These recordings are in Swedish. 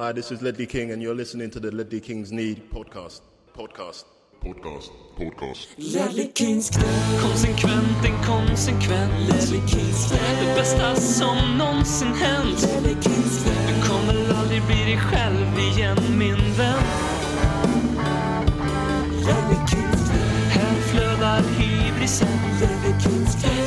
Hi, this is Ledley King, and you're listening to the Ledley Kings Need podcast. Podcast. Podcast. Podcast. Ledley Kings knä. Konsekvent, inkonsekvent. Ledley Kings knä. Det bästa som någonsin hänt. Ledley Kings knä. Du kommer aldrig bli dig själv igen, min vän. Ledley Kings knä. Här flödar hybrisen. Ledley Kings knä.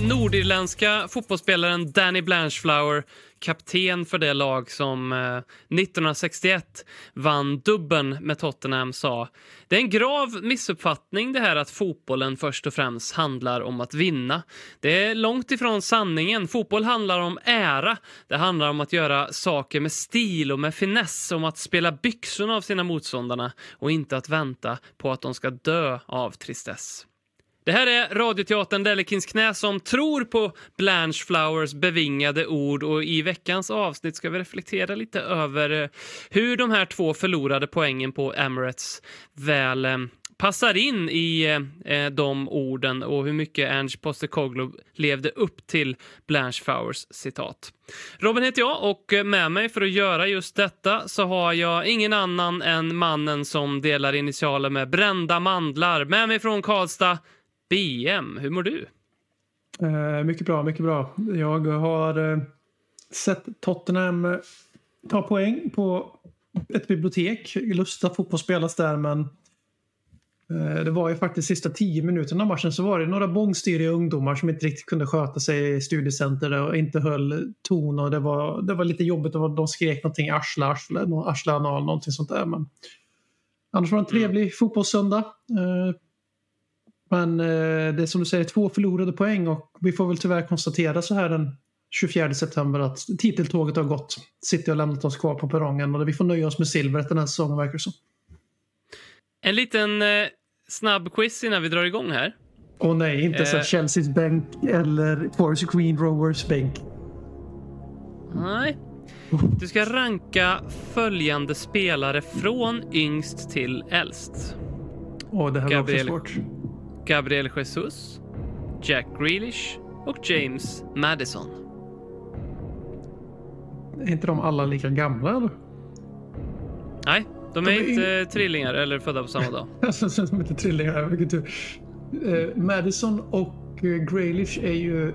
Nordirländska fotbollsspelaren Danny Blanchflower, kapten för det lag som eh, 1961 vann dubben med Tottenham, sa Det är en grav missuppfattning det här att fotbollen först och främst handlar om att vinna. Det är långt ifrån sanningen. Fotboll handlar om ära. Det handlar om att göra saker med stil och med finess, om att spela byxorna av sina motståndarna och inte att vänta på att de ska dö av tristess. Det här är radioteatern Delekins knä som tror på Blanche Flowers bevingade ord och i veckans avsnitt ska vi reflektera lite över eh, hur de här två förlorade poängen på Emirates väl eh, passar in i eh, eh, de orden och hur mycket Ange Postecoglou levde upp till Blanche Flowers citat. Robin heter jag och med mig för att göra just detta så har jag ingen annan än mannen som delar initialer med brända mandlar. Med mig från Karlstad, BM, hur mår du? Eh, mycket bra, mycket bra. Jag har eh, sett Tottenham eh, ta poäng på ett bibliotek. Lusta fotboll spelas där men eh, det var ju faktiskt sista tio minuterna av matchen så var det några bångstyriga ungdomar som inte riktigt kunde sköta sig i studiecenter och inte höll ton och det var, det var lite jobbigt. Var, de skrek någonting arsle, nå- arsle anal, någonting sånt där. Men annars var det en trevlig fotbollssöndag. Men eh, det är som du säger två förlorade poäng och vi får väl tyvärr konstatera så här den 24 september att titeltåget har gått. City har lämnat oss kvar på perrongen och vi får nöja oss med silvret den här säsongen verkar det som. En liten eh, snabb quiz innan vi drar igång här. Och nej, inte så Eh. Chelseas bänk eller Forest Green Rovers bänk. Nej. Du ska ranka följande spelare från yngst till äldst. Åh, det här var Gabriel. för svårt. Gabriel Jesus, Jack Grealish och James Madison. Är inte de alla lika gamla eller? Nej, de är De är inte trillingar eller födda på samma dag. Alltså, som inte trillingar. Vilken tur. Eh, Madison och eh, Grealish är ju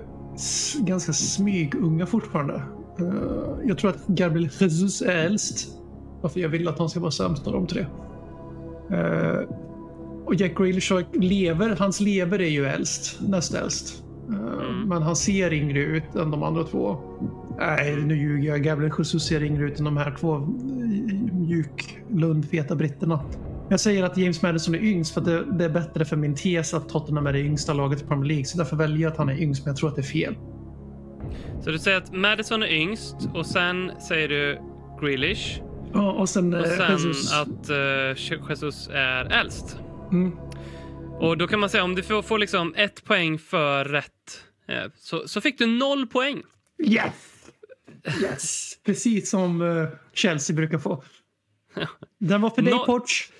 ganska smygunga fortfarande. Eh, jag tror att Gabriel Jesus är äldst. Varför jag vill att han ska vara sämst av de tre. Och Jack Grealish lever, hans lever är ju äldst, näst äldst. Eh, Men han ser yngre ut än de andra två. Nej, nu ljuger jag. Gabriel Jesus ser yngre ut än de här två eh, mjuk, lundfeta britterna. Jag säger att James Madison är yngst för att det, det är bättre för min tes att Tottenham är det yngsta laget i Premier League. Så därför väljer jag att han är yngst, men jag tror att det är fel. Så du säger att Madison är yngst och sen säger du Grealish Ja, och sen, och eh, sen Jesus. att eh, Jesus är äldst. Mm. Och då kan man säga om du får, får liksom ett poäng för rätt eh, så, så fick du noll poäng. Yes! Yes! Precis som eh, Chelsea brukar få. Den var för dig, Nå- Porch.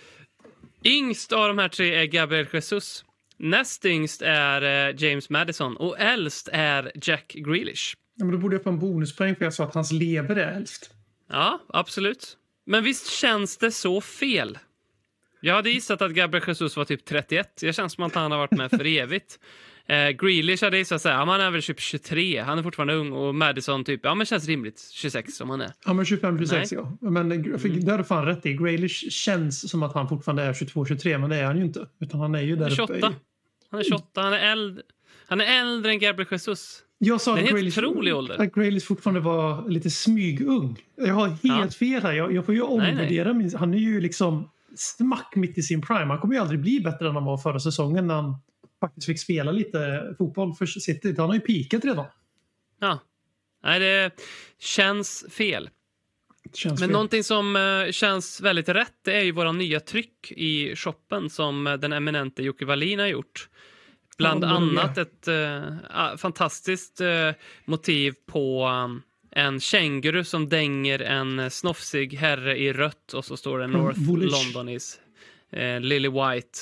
Yngst av de här tre är Gabriel Jesus. Näst yngst är eh, James Madison och äldst är Jack Grealish. Ja, men då borde jag få en bonuspoäng för jag sa att hans lever är äldst. Ja, absolut. Men visst känns det så fel? Jag hade gissat att Gabriel Jesus var typ 31. Det känns som att han har varit med för evigt. Eh, Grealish hade gissat ja, men han är väl typ 23. Han är fortfarande ung. Och Madison typ, ja men känns rimligt. 26 som han är. Ja, men 25, 26 Nej. ja. Men det har du fan rätt i. Grealish känns som att han fortfarande är 22, 23, men det är han ju inte. Utan han är ju där Han är uppe 28. i... Han är 28. Han är, eld... han är äldre än Gabriel Jesus. Jag sa att ålder. att Grealish fortfarande var lite smygung. Jag har helt Ja. fel här. Jag, jag får ju Nej, nej. omvärdera min... Han är ju liksom smack mitt i sin prime. Han kommer ju aldrig bli bättre än han var förra säsongen när han faktiskt fick spela lite fotboll för City. Han har ju peakat redan. Ja. Nej, det känns fel. Det känns Men fel. någonting som eh, känns väldigt rätt det är ju våra nya tryck i shoppen som eh, den eminente Jocke Wallin har gjort. Bland Ja, annat ett ah, fantastiskt eh, motiv på um, en känguru som dänger en eh, snofsig herre i rött och så står det North Woolwich. London is eh, Lily White.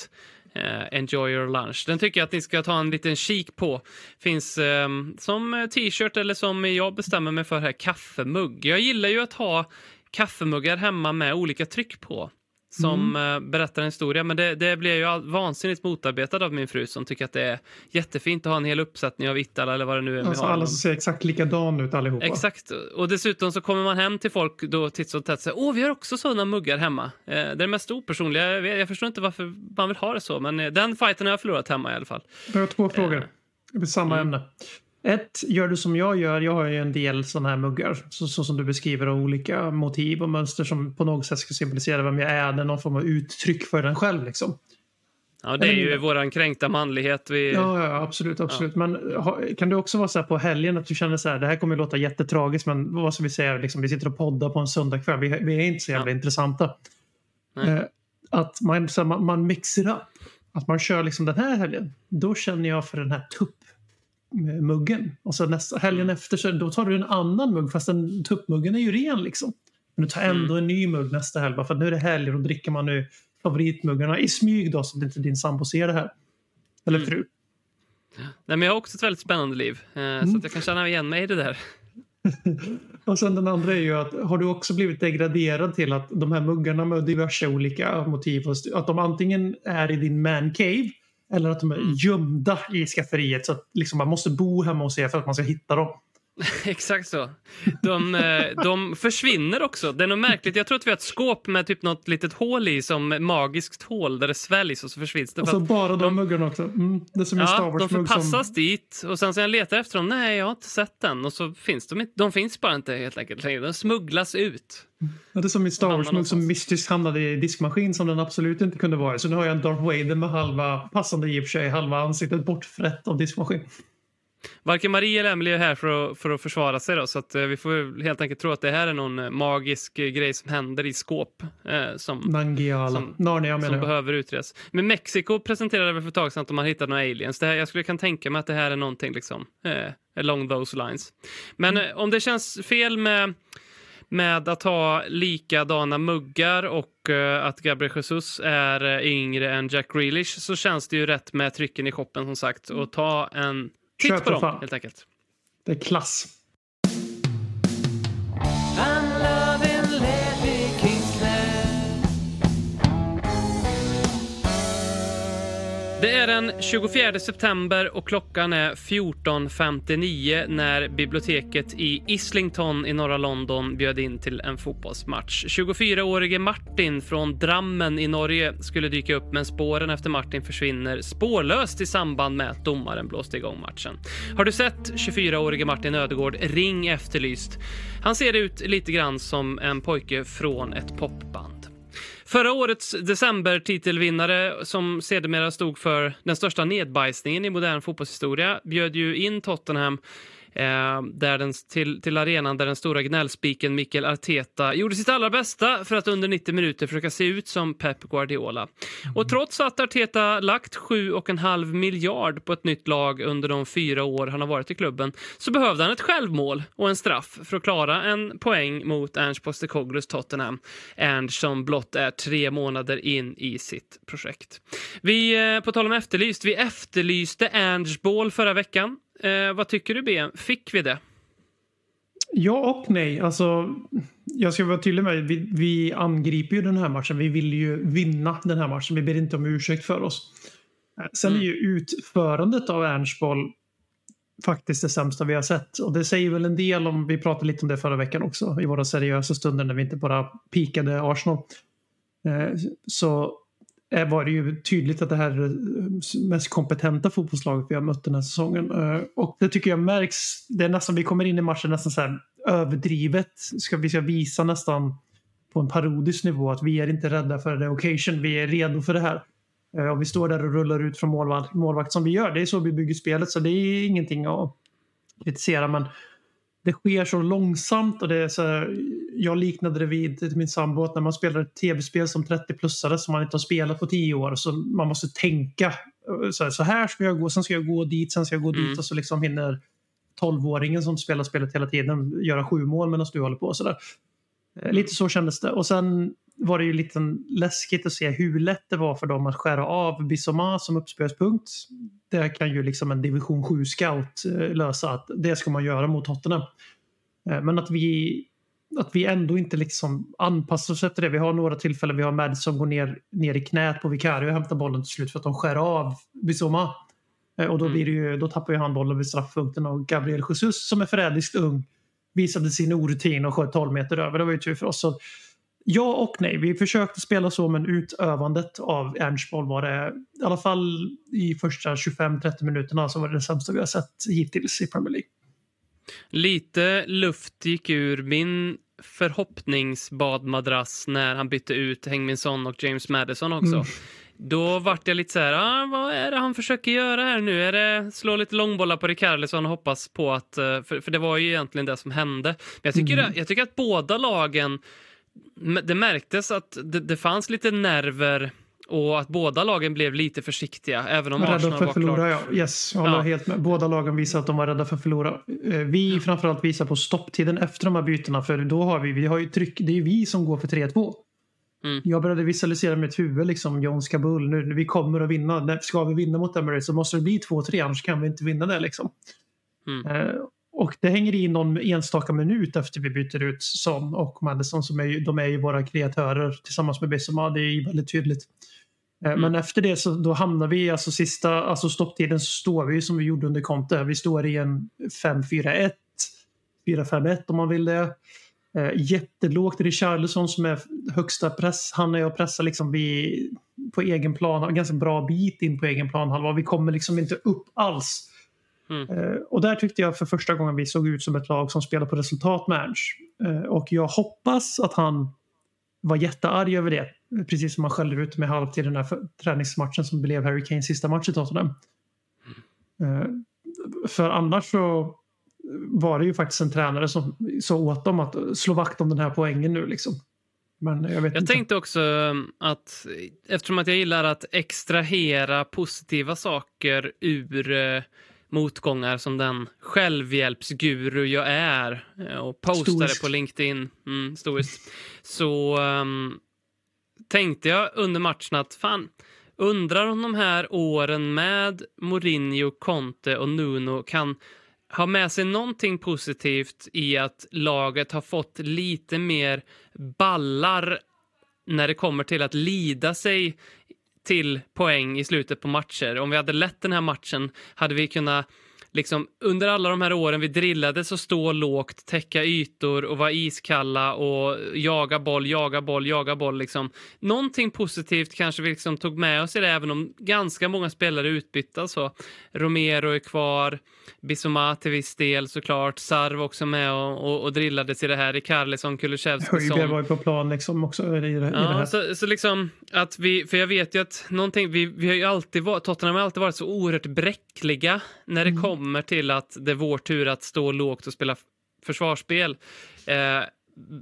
Eh, enjoy your lunch. Den tycker jag att ni ska ta en liten kik på. Finns eh, som t-shirt eller som jag bestämmer mig för här, kaffemugg. Jag gillar ju att ha kaffemuggar hemma med olika tryck på som Mm. eh, berättar en historia. Men det, det blir ju vansinnigt motarbetad av min fru som tycker att det är jättefint att ha en hel uppsättning av Ittala eller vad det nu är Alltså alla ser exakt likadana ut allihopa. Exakt. Och dessutom så kommer man hem till folk då titt och tätt och säger åh, vi har också sådana muggar hemma. Eh, det är det mest opersonliga. Jag, vet, jag förstår inte varför man vill ha det så, men eh, den fighten har jag förlorat hemma i alla fall. Jag har två frågor. i samma mm. ämne. Ett, gör du som jag gör. Jag har ju en del sådana här muggar. Så, så som du beskriver av olika motiv och mönster som på något sätt ska symbolisera vem jag är. Det är någon form av uttryck för den själv liksom. Ja, det är ju våran kränkta manlighet. Vi... Ja, ja absolut. absolut. Men ha, kan det också vara så här på helgen att du känner så här, det här kommer att låta jättetragiskt men vad ska vi säga, liksom, vi sitter och poddar på en söndagkväll, vi, vi är inte så jävla Ja. intressanta. Eh, att man, så här, man, man mixar upp. Att man kör liksom den här helgen, då känner jag för den här tuppmuggen. Och så nästa helgen Mm. efter så då tar du en annan mugg fast den tuppmuggen är ju ren liksom. Men du tar Mm. ändå en ny mugg nästa helg bara för att nu är det helg och då dricker man nu favoritmuggarna i smyg då så att inte din sambo ser det här. Eller Mm. fru. Nej, men jag har också ett väldigt spännande liv, eh, Mm. så att jag kan känna igen mig i det där. Och sen den andra är ju att har du också blivit degraderad till att de här muggarna med diverse olika motiv, att de antingen är i din man cave eller att de är gömda i skafferiet så att liksom man måste bo hemma hos er för att man ska hitta dem. Exakt så. De, eh, de försvinner också. Det är något märkligt. Jag tror att vi har ett skåp med typ något litet hål i som magiskt hål där det sväljs och så försvinns det. Och så bara de, muggarna också. Mm, det är som Ja, de förpassas som... dit och sen så jag letar efter dem. Nej, jag har inte sett den. Och så finns de inte. De finns bara inte helt enkelt längre. De smugglas ut. Ja, det är som en Star Wars-mugg som mystiskt hamnade i diskmaskin som den absolut inte kunde vara. Så nu har jag en Darth Vader med halva, passande i och för sig, halva ansiktet bortfrätt av diskmaskin. Varken Marie eller Emily är här för att, för att försvara sig då, så att, eh, vi får helt enkelt tro att det här är någon eh, magisk eh, grej som händer i skåp eh, som, Nangiala. Som- Narnia menar som jag. behöver utredas. Men Mexiko presenterade väl för ett tag sedan att de har hittat några aliens. Det här, jag skulle kan tänka mig att det här är någonting liksom eh, along those lines. Men Mm. om det känns fel med med att ha likadana muggar och eh, att Gabriel Jesus är yngre än Jack Grealish så känns det ju rätt med trycken i shoppen som sagt och ta en titt Köp på dem fan. helt enkelt. Det är klass. Är den 24 september och klockan är 14.59 när biblioteket i Islington i norra London bjöd in till en fotbollsmatch. 24-årige Martin från Drammen i Norge skulle dyka upp men spåren efter Martin försvinner spårlöst i samband med att domaren blåste igång matchen. Har du sett 24-årige Martin Ödegård? Ring Efterlyst. Han ser ut lite grann som en pojke från ett popband. Förra årets decembertitelvinnare, som sedermera stod för den största nedbajsningen i modern fotbollshistoria, bjöd ju in Tottenham där den, till, till arenan där den stora gnällspiken Mikael Arteta gjorde sitt allra bästa för att under 90 minuter försöka se ut som Pep Guardiola. Och trots att Arteta lagt 7,5 miljard på ett nytt lag under de fyra år han har varit i klubben så behövde han ett självmål och en straff för att klara en poäng mot Ernst Postecoglou's Tottenham. Ernst som blott är tre månader in i sitt projekt. Vi, eh, på tal om efterlyst, vi efterlyste Ernst Ball förra veckan. Eh, vad tycker du, B? Fick vi det? Ja och nej. Alltså, jag ska vara tydlig med vi, vi angriper ju den här matchen. Vi vill ju vinna den här matchen. Vi ber inte om ursäkt för oss. Eh, Sen Mm. är ju utförandet av Ernst Boll faktiskt det sämsta vi har sett. Och det säger väl en del om, vi pratade lite om det förra veckan också, i våra seriösa stunder när vi inte bara pikade Arsenal. Eh, Så Eh, var det ju tydligt att det här är det mest kompetenta fotbollslaget vi har mött den här säsongen. Eh, och det tycker jag märks, det är nästan, vi kommer in i matchen nästan så här överdrivet. Ska, vi ska visa nästan på en parodisk nivå att vi är inte rädda för the occasion, vi är redo för det här. Och vi står där och rullar ut från målvakt, målvakt som vi gör. Det är så vi bygger spelet så det är ingenting att kritisera men det sker så långsamt och det är så här, jag liknade det vid min sambo att när man spelar ett tv-spel som 30-plussare som man inte har spelat på 10 år så man måste tänka eh, så här, så här ska jag gå, sen ska jag gå dit, sen ska jag gå Mm. dit och så liksom hinner 12-åringen som spelar spelet hela tiden göra sju mål medan du håller på och sådär. Eh, Lite så kändes det. Och sen var det ju lite läskigt att se hur lätt det var för dem att skära av Bissoma som uppspelspunkt. Det kan ju liksom en division 7 scout eh, lösa. att Det ska man göra mot Tottenham. Eh, Men att vi, att vi ändå inte liksom anpassar oss efter det. Vi har några tillfällen, vi har Mads som går ner, ner i knät på Vicario och hämtar bollen till slut för att de skär av Bissoma. Eh, Och då, blir det ju, då tappar ju han bollen vid straffpunkten och Gabriel Jesus som är förrädiskt ung visade sin orutin och sköt 12 meter över. Det var ju tur för oss. Så ja och nej. Vi försökte spela så men utövandet av Ernst boll var det i alla fall i första 25-30 minuterna så var det det sämsta vi har sett hittills i Premier League. Lite luft gick ur min förhoppningsbadmadrass när han bytte ut Hengmin Son och James Madison också. Mm. Då vart jag lite så här, ah, vad är det han försöker göra här nu? Är det slå lite långbollar på Rikarlison och hoppas på att, eh, för, för det var ju egentligen det som hände. Men jag tycker, Mm. jag tycker att båda lagen, det märktes att det, det fanns lite nerver och att båda lagen blev lite försiktiga, även om Rädda Arsenal för var förlora, klart. ja. Yes, jag håller Ja. helt med. Båda lagen visar att de var rädda för att förlora. Eh, Vi framförallt visar på stopptiden efter de här bytena. För då har vi, vi har ju tryck, det är ju vi som går för 3-2. Mm. Jag började visualisera med ett huvud, liksom John Skabull. Nu, vi kommer att vinna. Ska vi vinna mot Emirates så måste det bli 2-3, annars kan vi inte vinna det. Liksom. Mm. Eh, och det hänger i någon enstaka minut efter vi byter ut Son och Madison. Som är ju, de är ju våra kreatörer tillsammans med Bissoma. Det är ju väldigt tydligt. Eh, Mm. Men efter det så då hamnar vi, alltså sista, alltså stopptiden så står vi som vi gjorde under Conte. Vi står i en 5-4-1, 4-5-1 om man vill det. Eh, jättelågt Richarlison som är högsta press. Han är jag pressar liksom vi, på egen plan, en ganska bra bit in på egen plan. halva. Vi kommer liksom inte upp alls. Mm. Eh, och där tyckte jag för första gången vi såg ut som ett lag som spelar på resultat Ernst. Eh, och jag hoppas att han var jättearg över det. Precis som han skällde ut med halvtid i den här träningsmatchen som blev Harry Kanes sista match i Tottenham. Eh, för annars så var det ju faktiskt en tränare som sa åt dem att slå vakt om den här poängen nu liksom. Men jag vet Jag tänkte också um, att eftersom att jag gillar att extrahera positiva saker ur motgångar som den självhjälpsguru jag är eh, och postade på LinkedIn, mm, stoiskt, så um, tänkte jag under matchen att fan, undrar om de här åren med Mourinho, Conte och Nuno kan ha med sig någonting positivt i att laget har fått lite mer ballar när det kommer till att lida sig till poäng i slutet på matcher. Om vi hade lett den här matchen hade vi kunnat liksom under alla de här åren vi drillades och stå lågt, täcka ytor och vara iskalla och jaga boll, jaga boll, jaga boll liksom. Någonting positivt kanske vi liksom tog med oss i det även om ganska många spelare är utbytta så. Romero är kvar, Bissoma till viss del såklart, Sarv också med och, och, och drillades i det här, Rikarlison, Kulusevski, Höjbjerg var ju på plan liksom också i det, i det här. så, så liksom att vi, för jag vet ju att någonting, vi, vi har ju alltid varit, Tottenham har alltid varit så oerhört bräckliga när det kommer kommer till att det är vår tur att stå lågt och spela försvarsspel. Eh,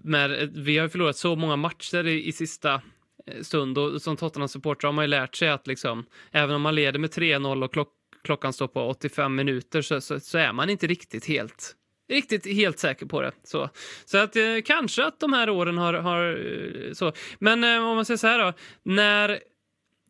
med, eh, vi har förlorat så många matcher i, i sista eh, stund och som Tottenham-supporter har man ju lärt sig att liksom, även om man leder med 3-0 och klock, klockan står på 85 minuter så, så, så är man inte riktigt helt riktigt helt säker på det. Så, så att eh, kanske att de här åren har, har eh, så. Men eh, om man säger så här då, när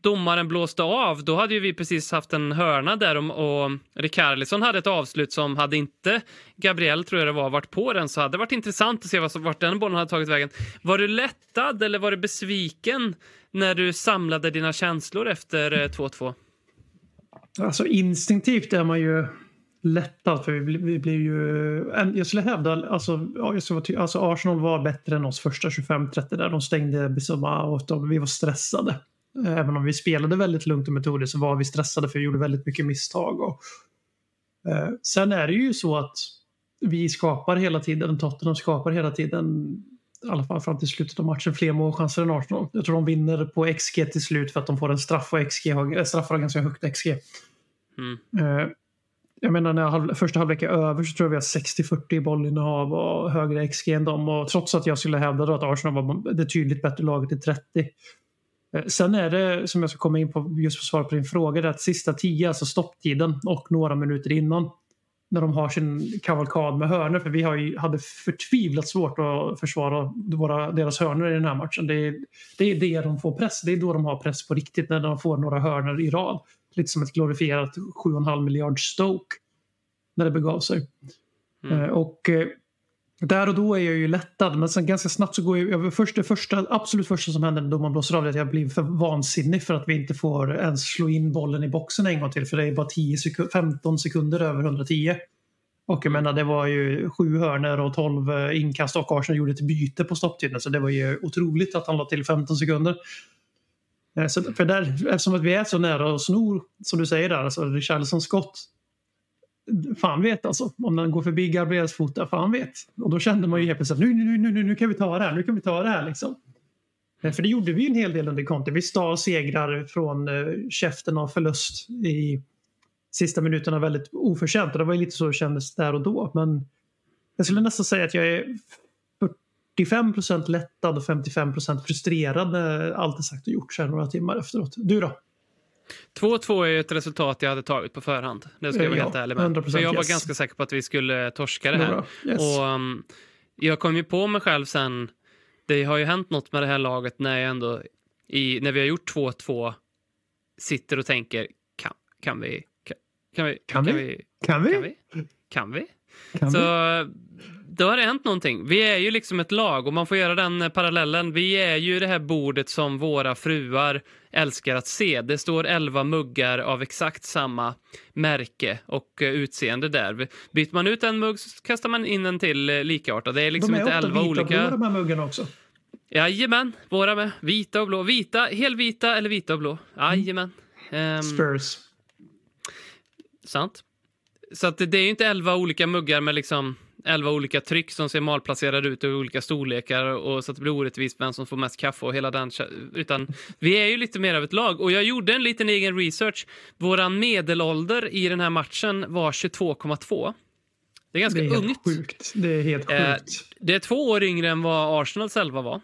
domaren blåste av, då hade ju vi precis haft en hörna där och, och Rikarlison hade ett avslut som hade inte Gabriel, tror jag det var, varit på den så hade det varit intressant att se vad som, vart den bollen hade tagit vägen. Var du lättad eller var du besviken när du samlade dina känslor efter eh, 2-2? Alltså instinktivt är man ju lättad för vi vi blev ju... Jag skulle hävda, alltså, ja, jag skulle alltså Arsenal var bättre än oss första 25-30 där. De stängde Bissoma och de, vi var stressade. Även om vi spelade väldigt lugnt och metodiskt så var vi stressade för vi gjorde väldigt mycket misstag. Och, eh, sen är det ju så att vi skapar hela tiden, Tottenham skapar hela tiden i alla fall fram till slutet av matchen fler målchanser än Arsenal. Jag tror de vinner på XG till slut för att de får en straff och XG har, äh, straffar ganska högt XG. Mm. Eh, jag menar när halv, första halvlek är över så tror jag vi har 60-40 i bollinnehav och högre XG än dem. Och trots att jag skulle hävda då att Arsenal var det tydligt bättre laget i 30. Eh, Sen är det, som jag ska komma in på just för att svara på din fråga, det är att sista 10, alltså stopptiden och några minuter innan. när de har sin kavalkad med hörnor. För vi har ju, hade förtvivlat svårt att försvara våra, deras hörnor i den här matchen. Det är, det är det de får press. Det är då de har press på riktigt, när de får några hörnor i rad. Lite som ett glorifierat 7,5 miljard Stoke när det begav sig. Eh, och eh, där och då är jag ju lättad, men sen ganska snabbt så går jag... jag först, det första, absolut första som händer när domaren blåser av det är att jag blir för vansinnig för att vi inte får ens slå in bollen i boxen en gång till. För det är bara 10 sekund, 15 sekunder över 110. Och jag menar, det var ju sju hörnor och 12 eh, inkast och Arsenal gjorde ett byte på stopptiden. Så det var ju otroligt att han la till 15 sekunder. Eh, Så, för där, eftersom att vi är så nära och snor, som du säger där, alltså Richarlisons skott. Fan vet alltså. Om den går förbi Gabriels fot, fan vet. Och då kände man ju helt plötsligt att nu, nu, nu, nu, nu kan vi ta det här, nu kan vi ta det här liksom. Eh, för det gjorde vi ju en hel del under Conte. Vi stal segrar från eh, käften av förlust i sista minuterna väldigt oförtjänt. Och det var ju lite så det kändes där och då. Men jag skulle nästan säga att jag är 45 procent lättad och 55 frustrerad när allt är sagt och gjort så här några timmar efteråt. Du då? 2-2 är ett resultat jag hade tagit på förhand. Det ska jag vara Ja, helt ärlig med. 100% För jag var yes. ganska säker på att vi skulle torska det här. Yes. Och um, jag kom ju på mig själv sen. Det har ju hänt något med det här laget när jag ändå i, när vi har gjort 2-2 sitter och tänker kan, kan vi kan, kan vi Kan vi? Kan vi? kan vi kan vi Kan så vi? Då har det hänt någonting. Vi är ju liksom ett lag och man får göra den eh, parallellen. Vi är ju det här bordet som våra fruar älskar att se. Det står elva muggar av exakt samma märke och eh, utseende där. Byter man ut en mugg så kastar man in en till eh, likartad. Det är liksom de är inte ofta elva olika. och blå de här muggarna också. Jajamän, våra med. Vita och blå. Vita, helvita eller vita och blå. Jajamän. Ehm, Spurs. Sant. Så att det, det är ju inte elva olika muggar med liksom elva olika tryck som ser malplacerade ut i olika storlekar och så att det blir orättvist vem som får mest kaffe och hela den utan vi är ju lite mer av ett lag och jag gjorde en liten egen research. Våran medelålder i den här matchen var 22,2. Det är ganska Det är ungt. sjukt. Det är helt Eh, sjukt. det är två år yngre än vad Arsenals elva var.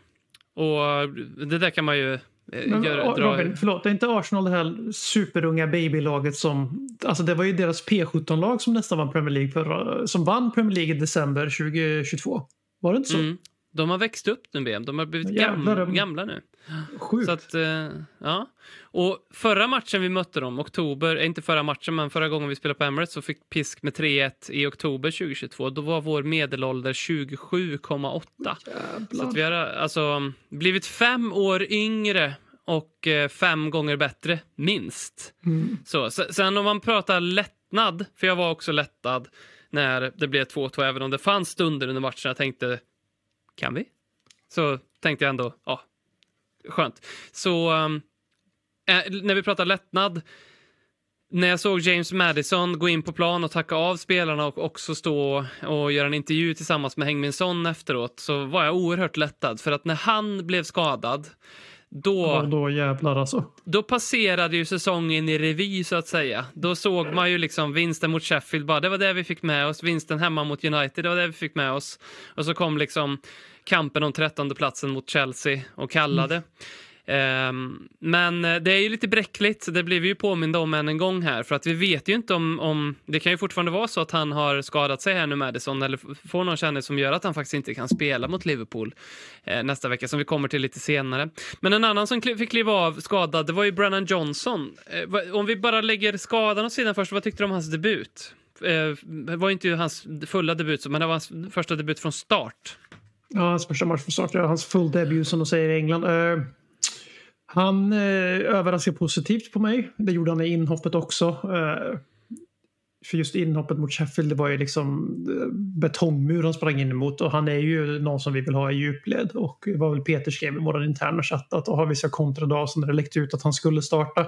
Och det där kan man ju eh, Men, Robin, dra... förlåt, det är inte Arsenal det här superunga babylaget som... Alltså det var ju deras P17-lag som nästan vann Premier League förra, som vann Premier League i december 2022. Var det inte så? Mm. De har växt upp nu, BM. De har blivit Jävlar, de- gamla nu. Sjukt. Så att, eh, ja. Och förra matchen vi mötte dem, oktober, eh, inte förra matchen, men förra gången vi spelade på Emirates så fick pisk med 3-1 i oktober 2022. Då var vår medelålder 27,8. Så vi har alltså blivit fem år yngre och eh, fem gånger bättre, minst. Mm. Så, se- sen om man pratar lättnad, för jag var också lättad när det blev 2-2, även om det fanns stunder under matchen jag tänkte, kan vi? Så tänkte jag ändå, ja, skönt. Så eh, när vi pratar lättnad, när jag såg James Madison gå in på plan och tacka av spelarna och också stå och göra en intervju tillsammans med Hengmin Son efteråt så var jag oerhört lättad för att när han blev skadad då, Ja, då jävlar alltså. då passerade ju säsongen i revy så att säga. Då såg man ju liksom vinsten mot Sheffield, bara det var det vi fick med oss. Vinsten hemma mot United, det var det vi fick med oss. Och så kom liksom kampen om trettonde platsen mot Chelsea och kallade. Ehm, men eh, det är ju lite bräckligt, det blir vi ju påminda om än en gång här, för att vi vet ju inte om, om... Det kan ju fortfarande vara så att han har skadat sig här nu, Madison, eller får någon känning som gör att han faktiskt inte kan spela mot Liverpool eh, nästa vecka, som vi kommer till lite senare. Men en annan som kli- fick kliva av skadad, det var ju Brennan Johnson. Eh, om vi bara lägger skadan åt sidan först, vad tyckte du om hans debut? Eh, det var inte hans fulla debut, men det var hans första debut från start. Ja, hans första match för start. Hans full debut som de säger i England. Uh, han eh, uh, överraskade positivt på mig. Det gjorde han i inhoppet också. Uh, för just inhoppet mot Sheffield det var ju liksom betongmur han sprang in emot och han är ju någon som vi vill ha i djupled och det var väl Peter skrev i vår interna chatt att har vi ska kontra idag det läckte ut att han skulle starta.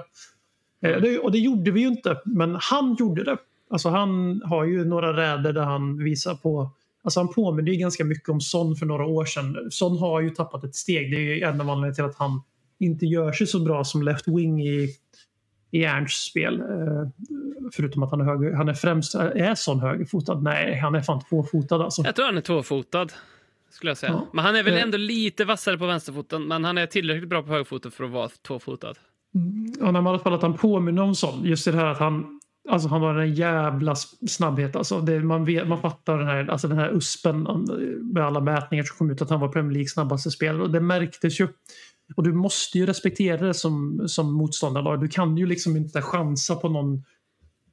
Eh, det, och det gjorde vi ju inte, men han gjorde det. Alltså han har ju några räder där han visar på Alltså han påminner ju ganska mycket om Son för några år sedan. Son har ju tappat ett steg. Det är ju en av anledningarna till att han inte gör sig så bra som left wing i, i Ernsts spel. Eh, förutom att han är, höger, han är främst... Är Son högerfotad? Nej, han är fan tvåfotad alltså. Jag tror han är tvåfotad. Skulle jag säga. Ja. Men han är väl Eh. ändå lite vassare på vänsterfoten, men han är tillräckligt bra på högerfoten för att vara tvåfotad. Ja, när man fall att han påminner om Son. Just det här att han, Alltså han har en jävla snabbhet. Alltså det, man, vet, man fattar den här, alltså den här uspen med alla mätningar som kom ut att han var Premier League snabbaste spelare. Och det märktes ju. Och du måste ju respektera det som, som motståndarlag. Du kan ju liksom inte chansa på någon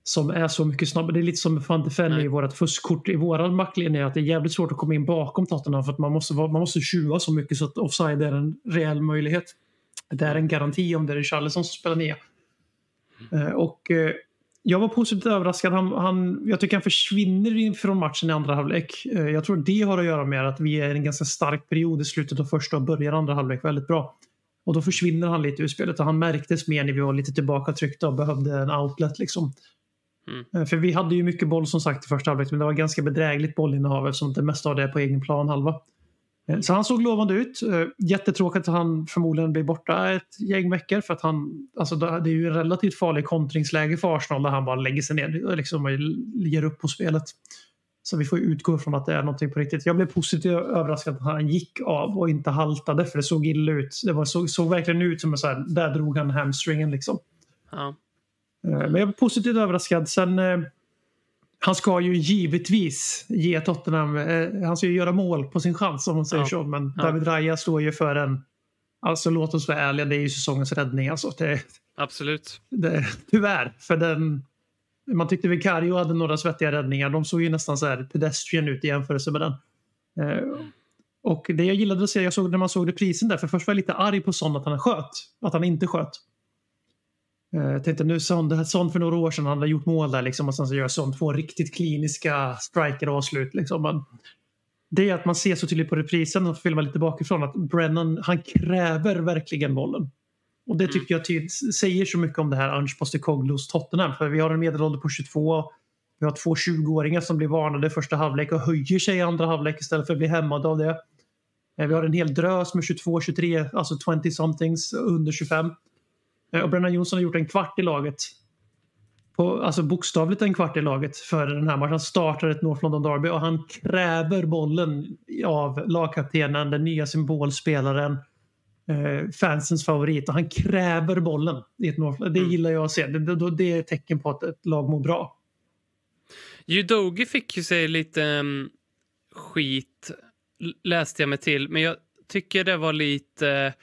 som är så mycket snabbare. Det är lite som Van de Ven i vårt fuskkort i våran backlinje. Att det är jävligt svårt att komma in bakom Tottenham för att man måste, man måste tjuva så mycket så att offside är en reell möjlighet. Det är en garanti om det är Charleston som spelar ner. Eh, Och eh, jag var positivt överraskad. Han, han, jag tycker han försvinner in från matchen i andra halvlek. Eh, Jag tror det har att göra med att vi är i en ganska stark period i slutet av första och börjar andra halvlek väldigt bra. Och då försvinner han lite ur spelet och han märktes mer när vi var lite tillbaka tryckta och behövde en outlet. Liksom. Mm. Eh, För vi hade ju mycket boll som sagt i första halvlek men det var ganska bedrägligt bollinnehav eftersom det mesta av det är på egen plan halva. Eh, Så han såg lovande ut. Eh, Jättetråkigt att han förmodligen blir borta ett gäng veckor för att han, alltså det är ju en relativt farlig kontringsläge för Arsenal där han bara lägger sig ner och liksom och ger upp på spelet. Så vi får utgå från att det är någonting på riktigt. Jag blev positivt överraskad att han gick av och inte haltade för det såg illa ut. Det var, såg, såg verkligen ut som en så här, där drog han hamstringen liksom. Ja. Eh, Men jag var positivt överraskad. Sen, han ska ju givetvis ge Tottenham, eh, han ska ju göra mål på sin chans om man säger Ja. så. Men Ja. David Raya står ju för en, alltså låt oss vara ärliga, det är ju säsongens räddning. Alltså. Det, Absolut. det, tyvärr, för den, man tyckte Vicario hade några svettiga räddningar. De såg ju nästan så här pedestrian ut i jämförelse med den. Eh, och det jag gillade att se, jag såg när man såg reprisen där, för först var jag lite arg på Son att han sköt. Att han inte sköt. Eh, Jag tänkte nu Son, Son för några år sedan, han hade gjort mål där liksom och sen så gör Son två riktigt kliniska striker avslut. Liksom. Det är att man ser så tydligt på reprisen och filmar lite bakifrån att Brennan, han kräver verkligen bollen. Och det tycker jag tyd- säger så mycket om det här Ange Postecoglou's Tottenham. För vi har en medelålder på 22. Vi har två 20-åringar som blir varnade första halvlek och höjer sig i andra halvlek istället för att bli hämmade av det. Eh, Vi har en hel drös med 22, 23, alltså 20-somethings under 25. Eh, Och Brennan Johnson har gjort en kvart i laget. På, alltså bokstavligt en kvart i laget för den här matchen. Han startar ett North London Derby och han kräver bollen av lagkaptenen, den nya symbolspelaren eh, fansens favorit och han kräver bollen. I ett North, det Mm. gillar jag att se. Det, det, det är ett tecken på att ett lag mår bra. Udogi fick ju sig lite um, skit, läste jag mig till, men jag tycker det var lite eh,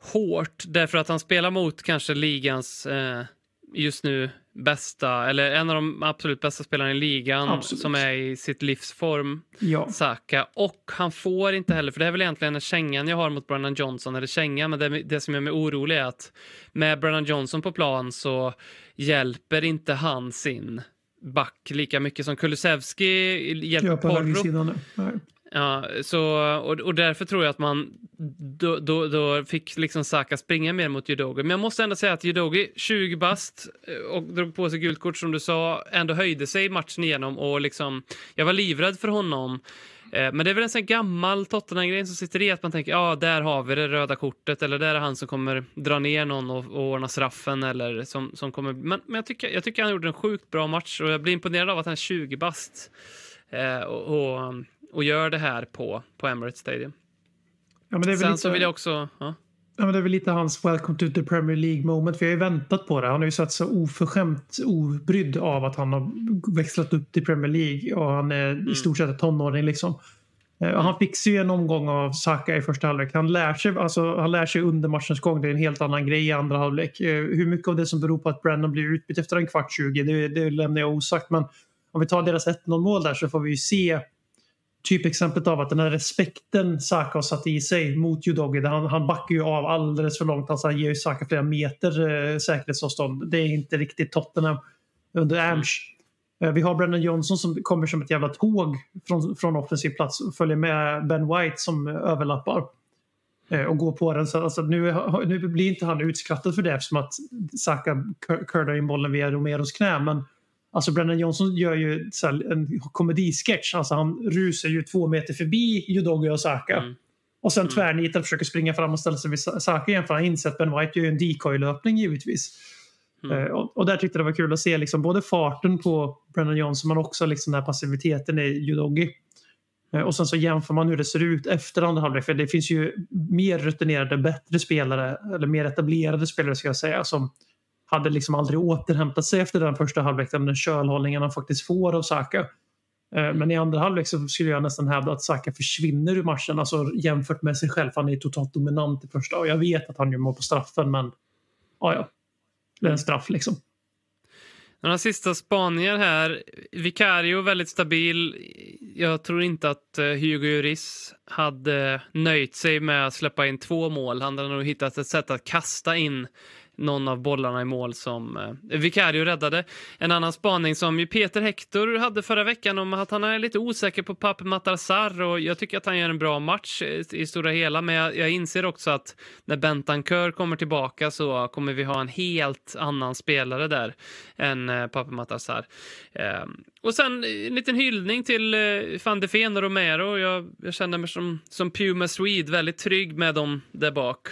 hårt därför att han spelar mot kanske ligans eh, just nu bästa, eller en av de absolut bästa spelarna i ligan Absolut. som är i sitt livsform, Ja. Saka. Och han får inte heller, för det är väl egentligen en kängan jag har mot Brennan Johnson, eller känga, men det, det som gör mig orolig är att med Brennan Johnson på plan hjälper inte han sin back lika mycket som Kulusevski hjälper Porro. Ja, så, och, och därför tror jag att man då, då, då fick liksom Saka springa mer mot Judogi. Men jag måste ändå säga att Judogi, 20 bast eh, och drog på sig gult kort som du sa, ändå höjde sig matchen igenom och liksom, jag var livrädd för honom. Eh, men det är väl en sån gammal Tottenham-grej som sitter i att man tänker ja, där har vi det röda kortet eller där är han som kommer dra ner någon och, och ordna straffen eller som, som kommer... Men, men jag, tycker, jag tycker han gjorde en sjukt bra match och jag blir imponerad av att han är 20 bast eh, och, och, och gör det här på, på Emirates Stadium. Ja, Sen lite... så vill jag också... Ja. Ja, men det är väl lite hans welcome to the Premier League moment. Vi har ju väntat på det. Han har ju sett så oförskämt obrydd av att han har växlat upp till Premier League och han är i stort sett ett tonåring. Liksom. Eh, och Han fixar ju en omgång av Saka i första halvlek. Han lär sig, alltså, han lär sig under matchens gång. Det är en helt annan grej i andra halvlek. Eh, Hur mycket av det som beror på att Brandon blir utbytt efter en kvart 20, det, det lämnar jag osagt. Men om vi tar deras 1-0 mål där så får vi ju se typexemplet av att den här respekten Saka har satt i sig mot Udogi, han, han backar ju av alldeles för långt. Alltså han ger ju Saka flera meter eh, säkerhetsavstånd. Det är inte riktigt Tottenham under Amsh. Eh, vi har Brennan Johnson som kommer som ett jävla tåg från, från offensiv plats och följer med Ben White som överlappar. Eh, och går på den. Så, alltså, nu, nu blir inte han utskrattad för det eftersom att Saka cur- curlar in bollen via Romeros knä. Men Alltså Brennan Johnson gör ju en komedisketch. Alltså han rusar ju två meter förbi Udogi och Saka. Mm. Och sen tvärnitar och försöker springa fram och ställa sig vid Saka igen för han har insett att Ben White gör ju en decoy-löpning givetvis. Mm. Eh, och, och där tyckte jag det var kul att se liksom både farten på Brennan Johnson men också liksom den här passiviteten i Udogi. Eh, och sen så jämför man hur det ser ut efter andra halvlek. För det finns ju mer rutinerade, bättre spelare, eller mer etablerade spelare ska jag säga, som hade liksom aldrig återhämtat sig efter den första halvleken, den kölhållningen han faktiskt får av Saka. Eh, men i andra halvlek så skulle jag nästan hävda att Saka försvinner ur matchen, alltså jämfört med sig själv. Han är totalt dominant i första. Och jag vet att han gör mål på straffen, men ja, ja. Det är en straff liksom. Några sista spaningar här. Vicario väldigt stabil. Jag tror inte att eh, Hugo Lloris hade nöjt sig med att släppa in två mål. Han hade nog hittat ett sätt att kasta in någon av bollarna i mål som eh, Vicario räddade. En annan spaning som ju Peter Hector hade förra veckan om att han är lite osäker på Pape Matarsar och jag tycker att han gör en bra match i i stora hela men jag, jag inser också att när Bentancur kommer tillbaka så kommer vi ha en helt annan spelare där än eh, Pape Matarsar. Eh, och sen en liten hyllning till eh, van de Ven och Romero. Jag, jag känner mig som, som Puma Swede, väldigt trygg med dem där bak.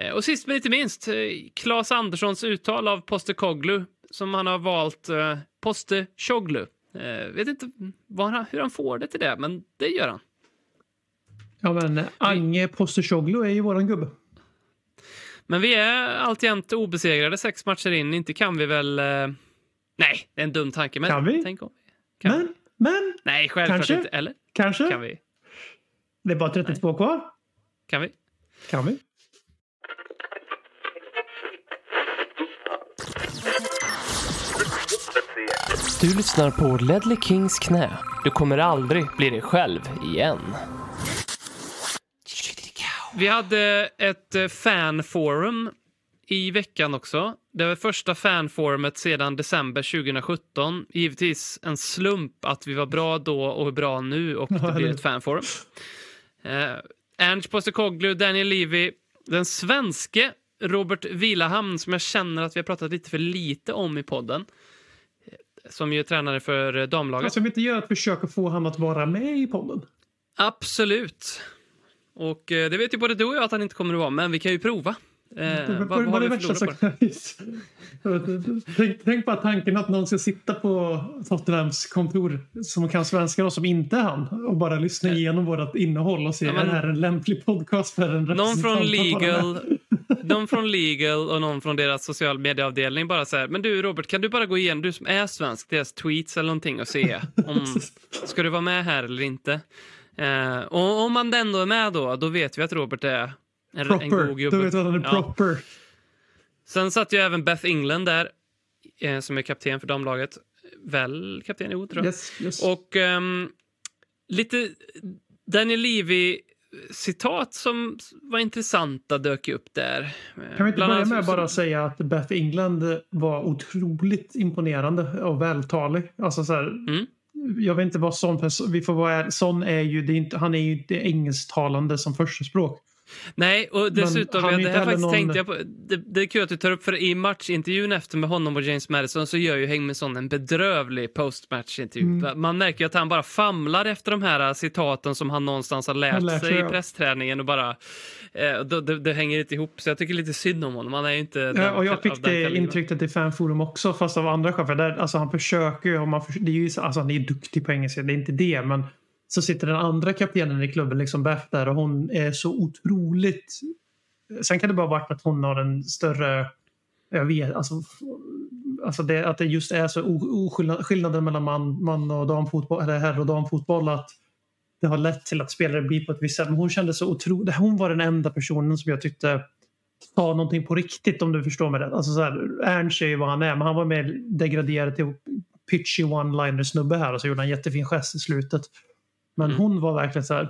Eh, Och sist men inte minst, eh, Claes Anderssons uttal av Postekoglu som han har valt eh, Postechoglu. Eh, vet inte han, hur han får det till det, men det gör han. Ja, men Ange Postecoglu är ju våran gubbe. Men vi är alltjämt obesegrade sex matcher in. Inte kan vi väl... Eh, nej, det är en dum tanke. Men Kan vi? Tänk om. Kan Men, men, Nej, självklart Kanske? inte. Eller? kanske. Kan vi? Det är bara 32 kvar. Kan vi? Kan vi? Du lyssnar på Ledley Kings knä. Du kommer aldrig bli dig själv igen. Vi hade ett eh, fanforum i veckan också. Det var första fanforumet sedan december 2017. Givetvis en slump att vi var bra då och är bra nu och det blir ett fanforum. Eh, Ernst Postekoglu, Daniel Levy, den svenske Robert Vilahamn som jag känner att vi har pratat lite för lite om i podden. Som ju är tränare för eh, damlaget. Alltså, vi inte göra ett försök att få han att vara med i podden. Absolut. Och eh, det vet ju både du och jag att han inte kommer att vara, men vi kan ju prova. Eh, vad, vad har vi förlorat tänk, tänk bara tanken att någon ska sitta på Tottenhams kontor som kan svenska och som inte är han och bara lyssna igenom vårt innehåll och se Ja, men- är det här en lämplig podcast för en Någon från legal, någon från legal och någon från deras social medieavdelning bara så här, men du Robert, kan du bara gå igenom, du som är svensk, deras tweets eller någonting och se om, ska du vara med här eller inte? Eh, och om man ändå är med då, då vet vi att Robert är en, en god Proper. gubbe. Då vet du att han är Ja. proper. Sen satt ju även Beth England där, eh, som är kapten för damlaget. Väl kapten? Jo, tror jag. Yes, yes. Och ehm, lite Daniel Levy-citat som var intressanta dök upp där. Eh, Kan vi inte börja med som- bara säga att Beth England var otroligt imponerande och vältalig. Alltså så här, Mm. Jag vet inte vad sån person... Vi får vara Son är ju... Det är inte, han är ju inte engelsktalande som första språk. Nej, och dessutom, ja, det här faktiskt någon- tänkte jag på. Det, det är kul att du tar upp, för i matchintervjun efter med honom och James Madison så gör ju Hängmesson en bedrövlig postmatchintervju. Mm. Man märker att han bara famlar efter de här citaten som han någonstans har lärt Han lär sig sig, i pressträningen och bara... Eh, det, det, det hänger inte ihop, så jag tycker lite synd om honom. Han är inte... Ja, den- och jag fick det intrycket i fanforum också, fast av andra där, alltså, han försöker ju... Man det är ju så- alltså, han är ju duktig på engelska, det är inte det. Men så sitter den andra kaptenen i klubben, liksom Beth, där och hon är så otroligt... Sen kan det bara vara att hon har en större... Jag vet, alltså... Alltså det, att det just är så oskillnad, skillnaden mellan man, man och damfotboll, eller herr och damfotboll, att det har lett till att spelare blir på ett visst sätt. Men hon kände så otroligt... Hon var den enda personen som jag tyckte sa någonting på riktigt om du förstår mig rätt. Alltså så här, Ernst är ju vad han är, men han var mer degraderad till pitchy one-liner snubbe här och så gjorde han en jättefin gest i slutet. Men Mm. hon var verkligen så här.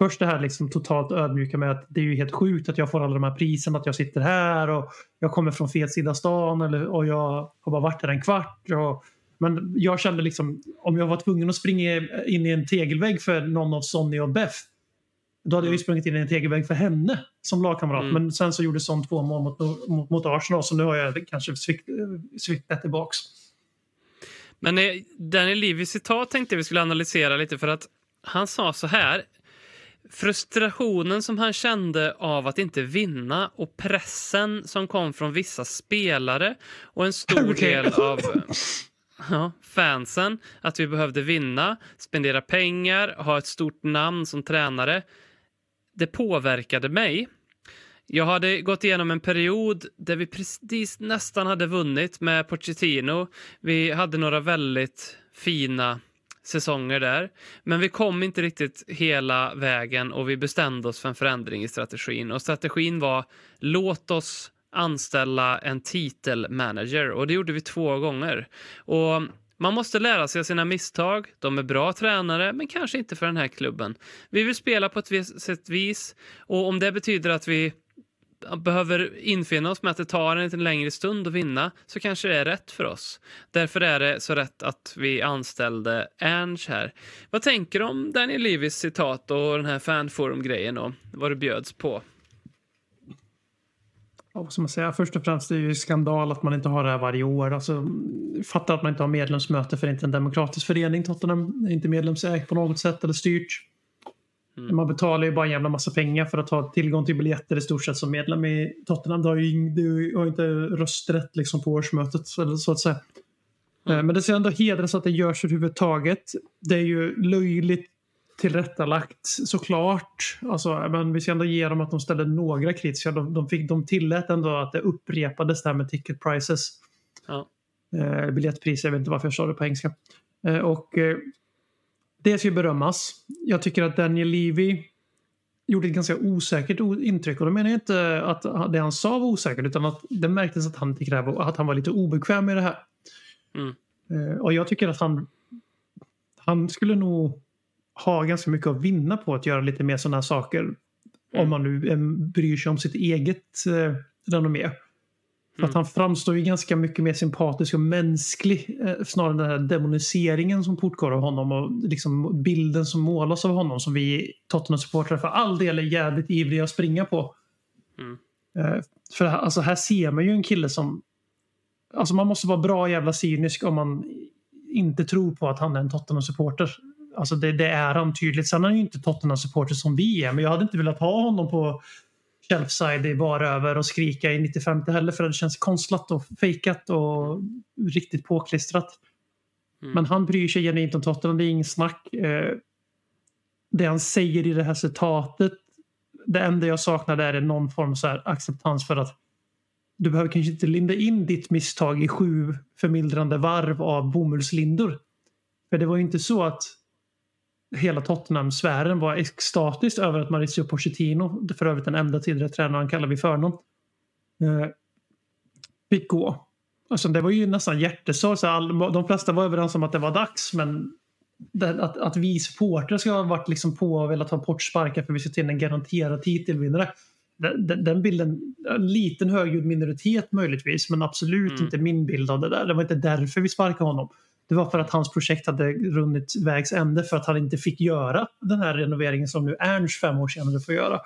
Först det här liksom totalt ödmjuka med att det är ju helt sjukt att jag får alla de här priserna, att jag sitter här och jag kommer från fel sida stan eller, och jag har bara varit här en kvart. Och, men jag kände liksom, om jag var tvungen att springa in i en tegelvägg för någon av Sonny och Beth då hade jag ju sprungit in i en tegelvägg för henne som lagkamrat. Mm. Men sen så gjorde Son två mål mot, mot, mot Arsenal så nu har jag kanske svikt, sviktat tillbaks. Men eh, Daniel Levys citat tänkte vi skulle analysera lite för att han sa så här. Frustrationen som han kände av att inte vinna och pressen som kom från vissa spelare och en stor Okej. del av ja, fansen att vi behövde vinna, spendera pengar, ha ett stort namn som tränare. Det påverkade mig. Jag hade gått igenom en period där vi precis nästan hade vunnit med Pochettino. Vi hade några väldigt fina säsonger där. Men vi kom inte riktigt hela vägen och vi bestämde oss för en förändring i strategin. Och strategin var låt oss anställa en titelmanager och det gjorde vi två gånger. Och man måste lära sig av sina misstag. De är bra tränare, men kanske inte för den här klubben. Vi vill spela på ett visst vis och om det betyder att vi behöver infinna oss med att det tar en lite längre stund att vinna så kanske det är rätt för oss. Därför är det så rätt att vi anställde Ernst här. Vad tänker du om Daniel Levis citat och den här fanforum-grejen och vad det bjöds på? Ja, vad ska man säga? Först och främst är det ju skandal att man inte har det här varje år. Alltså, fattar att man inte har medlemsmöte för det är inte en demokratisk förening. Tottenham är inte medlemsägt på något sätt eller styrt. Man betalar ju bara en jävla massa pengar för att ha tillgång till biljetter i stort sett som medlem i Tottenham. Du har ju, du har inte rösträtt liksom på årsmötet eller så att säga. Eh, Men det ska ändå hedras att det görs överhuvudtaget. Det är ju löjligt tillrättalagt såklart. Alltså, men vi ska ändå ge dem att de ställde några kritiska. De, de, fick, de tillät ändå att det upprepades där med ticket prices. Ja. Eh, biljettpriser, jag vet inte varför jag sa det på engelska. Eh, och eh, det ska ju berömmas. Jag tycker att Daniel Levy gjorde ett ganska osäkert intryck. Och då menar jag inte att det han sa var osäkert utan att det märktes att han, att han var lite obekväm med det här. Mm. Eh, och jag tycker att han, han skulle nog ha ganska mycket att vinna på att göra lite mer sådana här saker. Om man nu eh, bryr sig om sitt eget eh, renommé. För att han framstår ju ganska mycket mer sympatisk och mänsklig eh, snarare än den här demoniseringen som portgår av honom och liksom bilden som målas av honom som vi Tottenham-supportrar för all del är jävligt ivriga att springa på. Mm. Eh, för alltså här ser man ju en kille som... Alltså man måste vara bra jävla cynisk om man inte tror på att han är en Tottenham-supporter. Alltså det, det är han tydligt. Sen är han ju inte Tottenham-supporter som vi är men jag hade inte velat ha honom på shelfside i över och skrika i 95 heller för det känns konstlat och fejkat och riktigt påklistrat. Mm. Men han bryr sig genuint om Tottenham, det är inget snack. Eh, det han säger i det här citatet, det enda jag saknar där är någon form så acceptans för att du behöver kanske inte linda in ditt misstag i sju förmildrande varv av bomullslindor. För det var ju inte så att hela Tottenham-sfären var extatiskt över att Mauricio Pochettino, för övrigt den enda tidigare tränaren kallar vi för honom, eh, fick gå. Alltså, det var ju nästan hjärtesorg. De flesta var överens om att det var dags men det, att, att vi supportrar ska ha varit liksom på och velat ha bort sparkar för vi ska till en garanterad titelvinnare. Den, den, den bilden, en liten högljudd minoritet möjligtvis men absolut Mm. inte min bild av det där. Det var inte därför vi sparkade honom. Det var för att hans projekt hade runnit vägs ände för att han inte fick göra den här renoveringen som nu Ernst fem år senare får göra.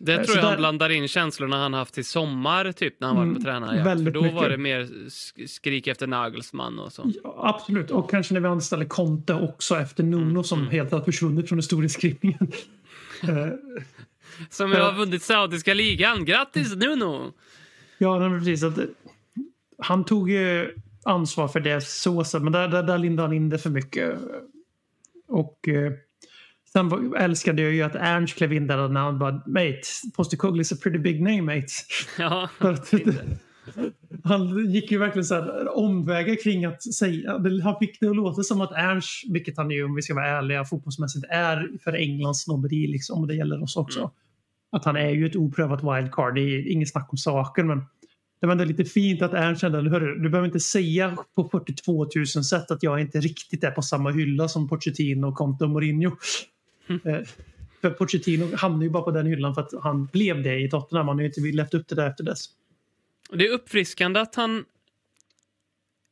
Det Eh, tror så jag han där- blandar in känslorna han haft i sommar, typ när han var på Mm, tränarjakt. För då var mycket. det mer sk- skrik efter Nagelsmann och så. Ja, absolut, och kanske när vi anställer Conte också efter Nuno Mm, som helt har försvunnit från historieskrivningen. Eh, Som jag har vunnit saudiska ligan. Grattis Nuno! Ja, precis. Att, eh, han tog ju ansvar för det så, så men där, där, där lindade han in det för mycket. Och eh, sen älskade jag ju att Ernst klev in där när han bara “Mate, Postecoglou is a pretty big name mate”. Ja, han gick ju verkligen så här omvägar kring att säga, han fick det att låta som att Ernst, vilket han ju om vi ska vara ärliga fotbollsmässigt är för Englands snobberi liksom, och det gäller oss också. Att han är ju ett oprövat wildcard, det är inget snack om saken men det var ändå lite fint att Ernst kände, hörru, du behöver inte säga på 42 000 sätt att jag inte riktigt är på samma hylla som Pochettino, Conte och Mourinho. Eh, För Pochettino hamnade ju bara på den hyllan för att han blev det i Tottenham. Han har ju inte levt upp till det efter dess. Det är uppfriskande att han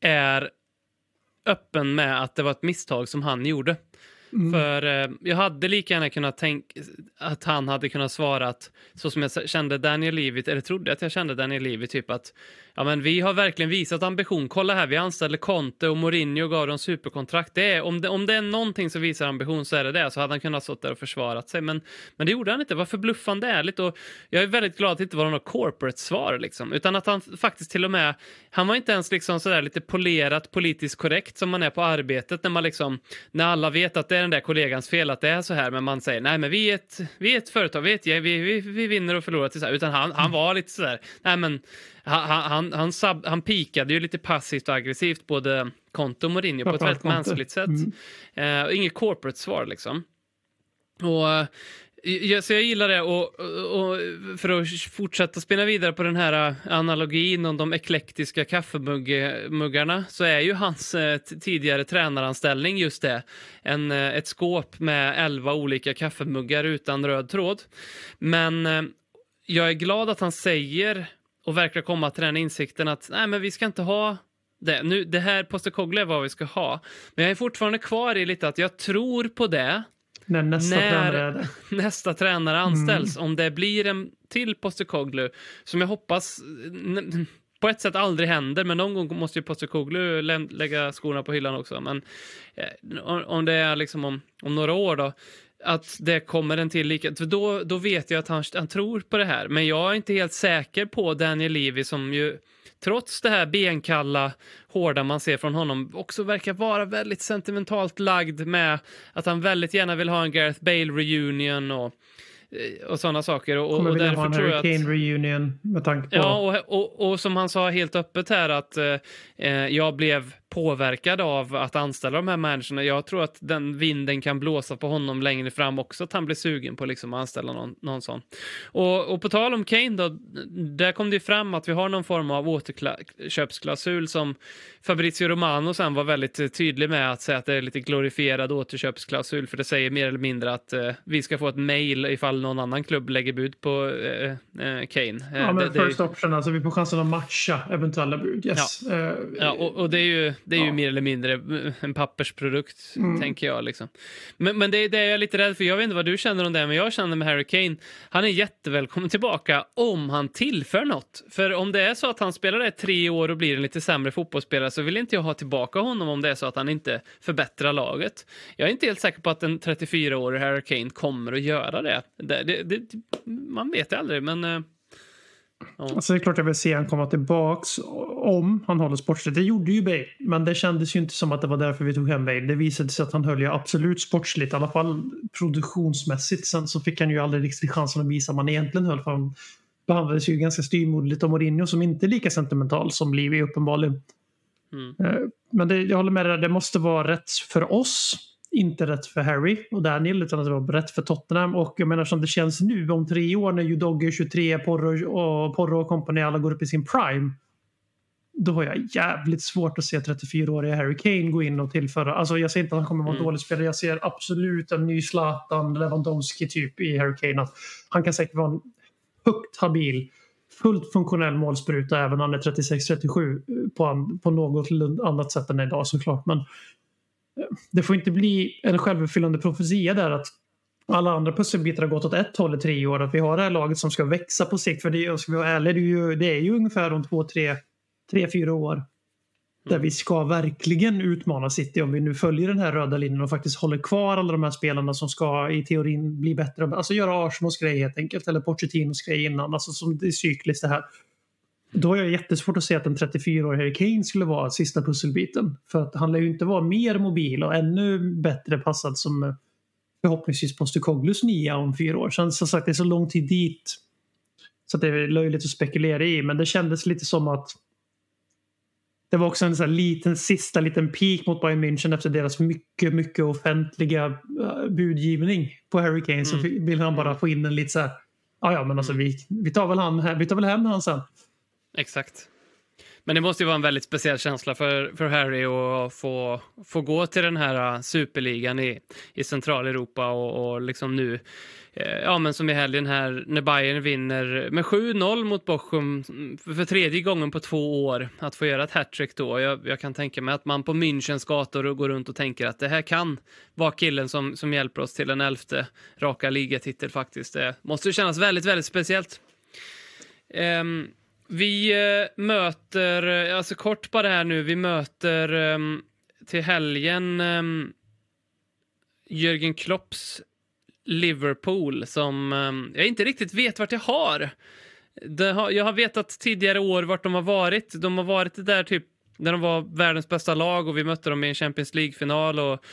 är öppen med att det var ett misstag som han gjorde. Mm. För eh, jag hade lika gärna kunnat tänka att han hade kunnat svara att så som jag kände Daniel Levy, eller trodde att jag kände Daniel Levy, typ att ja men vi har verkligen visat ambition. Kolla här, vi anställde Conte och Mourinho och gav dem superkontrakt. Det är, om, det, om det är någonting som visar ambition så är det det. Så hade han kunnat stått där och försvarat sig. Men, men det gjorde han inte. Det var förbluffande ärligt och jag är väldigt glad att det inte var något corporate-svar liksom. Utan att han faktiskt till och med, han var inte ens liksom sådär lite polerat politiskt korrekt som man är på arbetet när man liksom, när alla vet att det är den där kollegans fel att det är så här, men man säger nej men vi är ett, vi är ett företag, vi, är ett, vi, vi, vi vinner och förlorar tillsammans. Utan han, han var lite sådär, nej men han, han, han, sub, han pikade ju lite passivt och aggressivt både Konto och Mourinho på ett väldigt mänskligt sätt. Mm. Och inget corporate svar liksom. Och, ja, så jag gillar det. Och, och, och för att fortsätta spinna vidare på den här eh, analogin om de eklektiska kaffemuggarna så är ju hans eh, tidigare tränaranställning just det. En, eh, ett skåp med elva olika kaffemuggar utan röd tråd. Men eh, jag är glad att han säger och verkar komma till den insikten att nej, men vi ska inte ha det. Nu, det här Postecoglou är vad vi ska ha. Men jag är fortfarande kvar i lite att jag tror på det när nästa När- tränare nästa tränare anställs. Om det blir en till Postecoglou, som jag hoppas på ett sätt aldrig händer, men någon gång måste ju Postecoglou läm- lägga skorna på hyllan också. Men eh, om, det är liksom om, om några år då, att det kommer en till lika, då, då vet jag att han, han tror på det här. Men jag är inte helt säker på Daniel Levy som ju trots det här benkalla, hårda man ser från honom, också verkar vara väldigt sentimentalt lagd med att han väldigt gärna vill ha en Gareth Bale-reunion och, eh, och sådana saker. Och, Kommer och vilja därför ha en tror jag Harry att... Reunion med tanke på... Ja, och, och, och som han sa helt öppet här att eh, eh, jag blev påverkad av att anställa de här managerna. Jag tror att den vinden kan blåsa på honom längre fram också, att han blir sugen på liksom att anställa någon, någon sån. Och, och på tal om Kane då, där kom det ju fram att vi har någon form av återköpsklausul som Fabrizio Romano sen var väldigt eh, tydlig med att säga att det är lite glorifierad återköpsklausul, för det säger mer eller mindre att eh, vi ska få ett mail ifall någon annan klubb lägger bud på eh, eh, Kane. Eh, Ja, men det- det är- first option, alltså vi får chansen att matcha eventuella bud. Yes. Eh, Ja, och, och det är ju, det är ju Ja. mer eller mindre en pappersprodukt, Mm. tänker jag. Liksom. Men, men det, det är jag lite rädd för. Jag vet inte vad du känner om det, men jag känner med Harry Kane. Han är jättevälkommen tillbaka om han tillför något. För om det är så att han spelar där tre år och blir en lite sämre fotbollsspelare så vill inte jag ha tillbaka honom om det är så att han inte förbättrar laget. Jag är inte helt säker på att en 34-årig Harry Kane kommer att göra det. det, det, det man vet det aldrig, men... eh, Alltså det är klart jag vill se han komma tillbaks om han håller sportsligt. Det gjorde ju Bale, men det kändes ju inte som att det var därför vi tog hem Bale. Det visade sig att han höll ju absolut sportsligt, i alla fall produktionsmässigt. Sen så fick han ju aldrig riktigt chansen att visa vad han egentligen höll, för han behandlades ju ganska styvmoderligt av Mourinho som inte är lika sentimental som Livi uppenbarligen. Mm. Eh, Men det, jag håller med dig, det måste vara rätt för oss, inte rätt för Harry och Daniel, utan att det var rätt för Tottenham. Och jag menar som det känns nu, om tre år när Udoge 23, Porro och, Porro och company alla går upp i sin prime. Då har jag jävligt svårt att se 34-åriga Harry Kane gå in och tillföra. Alltså jag säger inte att han kommer vara en Mm. dålig spelare. Jag ser absolut en ny Zlatan, Lewandowski typ i Harry Kane. Att han kan säkert vara en högt habil, fullt funktionell målspruta även om han är 36-37 på, på något annat sätt än idag såklart. Men det får inte bli en självuppfyllande profetia där att alla andra pusselbitar har gått åt ett håll i tre år. Att vi har det här laget som ska växa på sikt. För det, ska vi vara ärliga, det är ju, det är ju ungefär om två, tre, tre, fyra år. Där vi ska verkligen utmana City om vi nu följer den här röda linjen och faktiskt håller kvar alla de här spelarna som ska i teorin bli bättre. Alltså göra Arsenals grej helt enkelt. Eller Pochettinos grej innan. Alltså som det är cykliskt det här. Då har jag jättesvårt att se att en 34-årig Harry Kane skulle vara sista pusselbiten. För att han lär ju inte vara mer mobil och ännu bättre passad som eh, förhoppningsvis Postecoglous nia om fyra år. Sen som sagt, det är så lång tid dit. Så att det är löjligt att spekulera i. Men det kändes lite som att det var också en sån liten sista liten peak mot Bayern München efter deras mycket, mycket offentliga uh, budgivning på Harry Kane. Så Mm. vill han bara få in en lite så här. Ja, ja, men alltså vi, vi tar väl han. Vi tar väl hem han sen. Exakt. Men det måste ju vara en väldigt speciell känsla för, för Harry att få, få gå till den här äh, superligan i, i Centraleuropa och, och liksom nu, eh, ja men som i helgen här när Bayern vinner med 7-0 mot Bochum för, för tredje gången på två år, att få göra ett hattrick då. Jag, jag kan tänka mig att man på Münchens gator går runt och tänker att det här kan vara killen som, som hjälper oss till en elfte raka ligatitel faktiskt. Det måste ju kännas väldigt, väldigt speciellt. Ehm, vi eh, möter, eh, alltså kort bara här nu, vi möter um, till helgen um, Jürgen Klopps Liverpool som um, jag inte riktigt vet vart jag har. Det har. Jag har vetat tidigare år vart de har varit. De har varit där typ när de var världens bästa lag och vi mötte dem i en Champions League-final och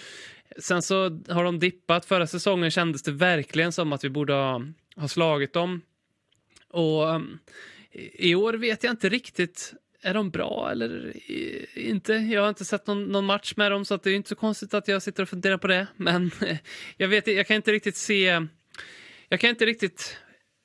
sen så har de dippat. Förra säsongen kändes det verkligen som att vi borde ha, ha slagit dem. Och um, i år vet jag inte riktigt. Är de bra eller inte? Jag har inte sett någon, någon match med dem så att det är inte så konstigt att jag sitter och funderar på det. Men jag, vet, jag kan inte riktigt se... Jag kan inte riktigt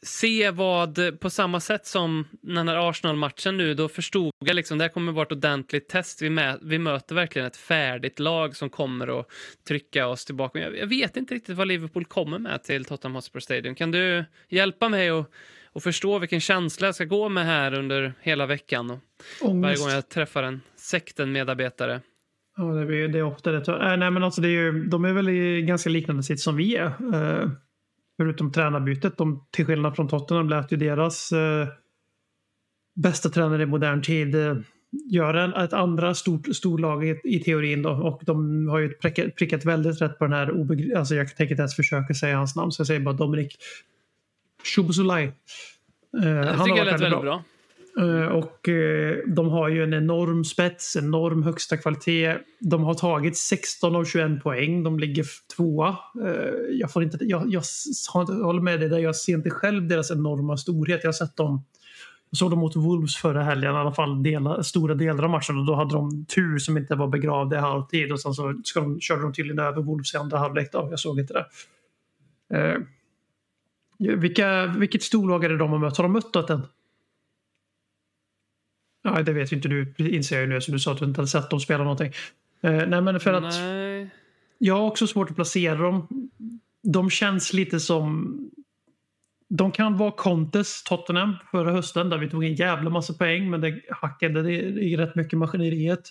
se vad på samma sätt som den här Arsenal-matchen nu, då förstod jag liksom det här kommer vara ett ordentligt test. Vi, mä- vi möter verkligen ett färdigt lag som kommer att trycka oss tillbaka. Jag, jag vet inte riktigt vad Liverpool kommer med till Tottenham Hotspur Stadium. Kan du hjälpa mig att och förstå vilken känsla jag ska gå med här under hela veckan och varje gång jag träffar en sekten-medarbetare. Ja, det är, det är ofta det. Äh, nej, men alltså det är ju, de är väl i ganska liknande sitt som vi är. Eh, förutom tränarbytet. De, till skillnad från Tottenham lät ju deras eh, bästa tränare i modern tid eh, göra en, ett andra stort storlag i, i teorin. Då. Och de har ju prickat, prickat väldigt rätt på den här obegr- Alltså jag tänker inte ens försöka säga hans namn så jag säger bara Dominik Szoboszlai. Eh, Jag tycker varit lät väldigt bra. Eh, Och eh, de har ju en enorm spets, enorm högsta kvalitet. De har tagit 16 av 21 poäng. De ligger tvåa. Eh, Jag, får inte, jag, jag, jag håller med dig där. Jag ser inte själv deras enorma storhet. Jag har sett dem jag såg dem mot Wolves förra helgen, i alla fall dela, stora delar av matchen. Och då hade de tur som inte var begravda i halvtid. Och sen så ska de, körde de tydligen över Wolves i andra halvlek. Då. Jag såg inte det. Eh, vilka, vilket storlag är det de har mött? Har de mött än? Ja, det vet ju inte du, inser jag ju nu, så du sa att du inte hade sett dem spela någonting. Eh, nej, men för att Nej. jag har också svårt att placera dem. De känns lite som... De kan vara Contes Tottenham förra hösten där vi tog en jävla massa poäng men det hackade det i rätt mycket maskineriet.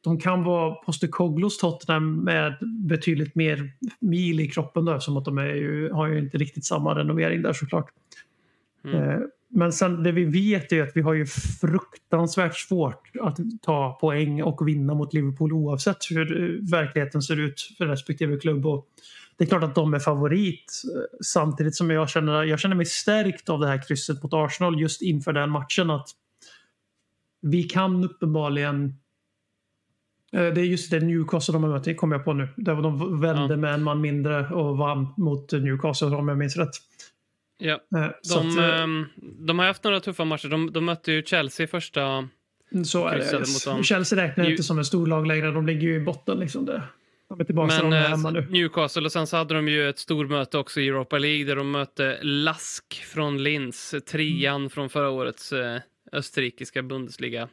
De kan vara Postekoglos Tottenham med betydligt mer mil i kroppen då, eftersom att de är ju, har ju inte riktigt samma renovering där såklart. Eh, Men sen det vi vet är att vi har ju fruktansvärt svårt att ta poäng och vinna mot Liverpool oavsett hur eh, verkligheten ser ut för respektive klubb. Och det är klart att de är favorit eh, samtidigt som jag känner, jag känner mig stärkt av det här krysset mot Arsenal just inför den matchen. att Vi kan uppenbarligen det är just det Newcastle de har mött, det kommer jag på nu. Där de vände Ja. med en man mindre och vann mot Newcastle om jag minns rätt. Ja. Eh, De, att, eh, ehm, de har haft några tuffa matcher. De, de mötte ju Chelsea första... Så är det. dem. Chelsea räknar Ju- inte som en storlag längre. De ligger ju i botten. Liksom det. De är tillbaka Men de är eh, hemma nu. Newcastle och sen så hade de ju ett stormöte också i Europa League där de mötte Lask från Linz, trean Mm. från förra årets eh, österrikiska Bundesliga.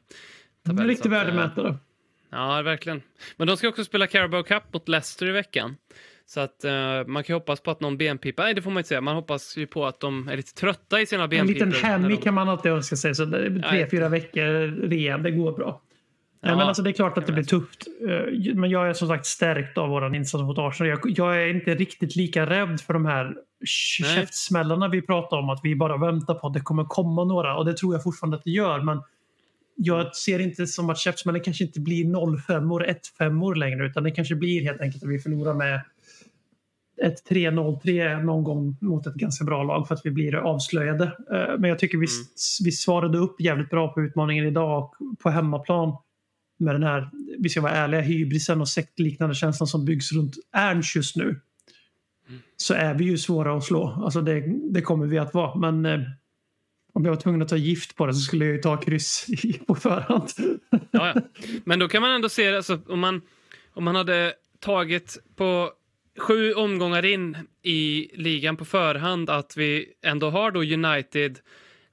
En riktig eh, värdemätare. Ja, verkligen. Men de ska också spela Carabao Cup mot Leicester i veckan. Så att eh, man kan ju hoppas på att någon benpipa, nej det får man inte säga, man hoppas ju på att de är lite trötta i sina En benpipor. liten när hemmy de- kan man alltid önska sig. Så tre, Ja, fyra veckor rea, det går bra. Ja, men alltså det är klart att det blir tufft. Eh, Men jag är som sagt stärkt av våran insats mot Arsenal. Jag, jag är inte riktigt lika rädd för de här käftsmällarna vi pratar om. Att vi bara väntar på att det kommer komma några. Och det tror jag fortfarande att det gör. Men jag ser inte som att käftsmällen kanske inte blir 0-5 1-5 längre. Utan det kanske blir helt enkelt att vi förlorar med ett 3-0-3 någon gång mot ett ganska bra lag för att vi blir avslöjade. Eh, Men jag tycker vi, vi svarade upp jävligt bra på utmaningen idag och på hemmaplan med den här, vi ska vara ärliga, hybrisen och sektliknande känslan som byggs runt Ernst just nu. Så är vi ju svåra att slå. Alltså det, det kommer vi att vara. Men eh, om jag var tvungen att ta gift på det så skulle jag ju ta kryss på förhand. Ja, ja. Men då kan man ändå se det, alltså, om, man, om man hade tagit på sju omgångar in i ligan på förhand att vi ändå har då United,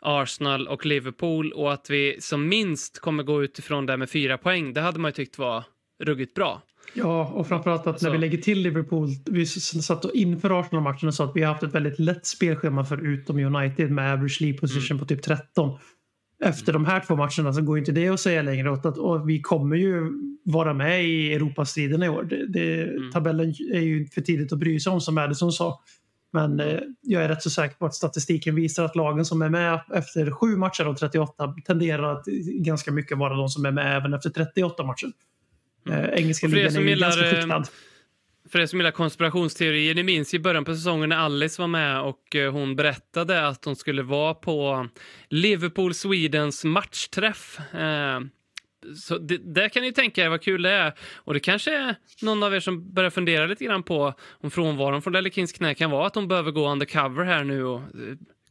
Arsenal och Liverpool och att vi som minst kommer gå utifrån det med fyra poäng. Det hade man ju tyckt var ruggigt bra. Ja, och framförallt att när vi lägger till Liverpool. Vi satt inför Arsenal-matchen och sa att vi har haft ett väldigt lätt spelschema förutom United med average league position på typ 13. Efter de här två matcherna så går inte det att säga längre. Och, att, och vi kommer ju vara med i Europastriden i år. Det, det, Tabellen är ju för tidigt att bry sig om som Madison sa. Men eh, jag är rätt så säker på att statistiken visar att lagen som är med efter sju matcher av 38 tenderar att ganska mycket vara de som är med även efter 38 matcher. Eh, engelska ligan är som ju gillar, ganska eh, skiktad. För er som gillar konspirationsteorier, ni minns i början på säsongen när Alice var med och eh, hon berättade att hon skulle vara på Liverpool Swedens matchträff. Eh, så det, där kan ni tänka er vad kul det är. Och det kanske är någon av er som börjar fundera lite grann på om frånvaron från Lelle Kings knä kan vara att de behöver gå undercover här nu och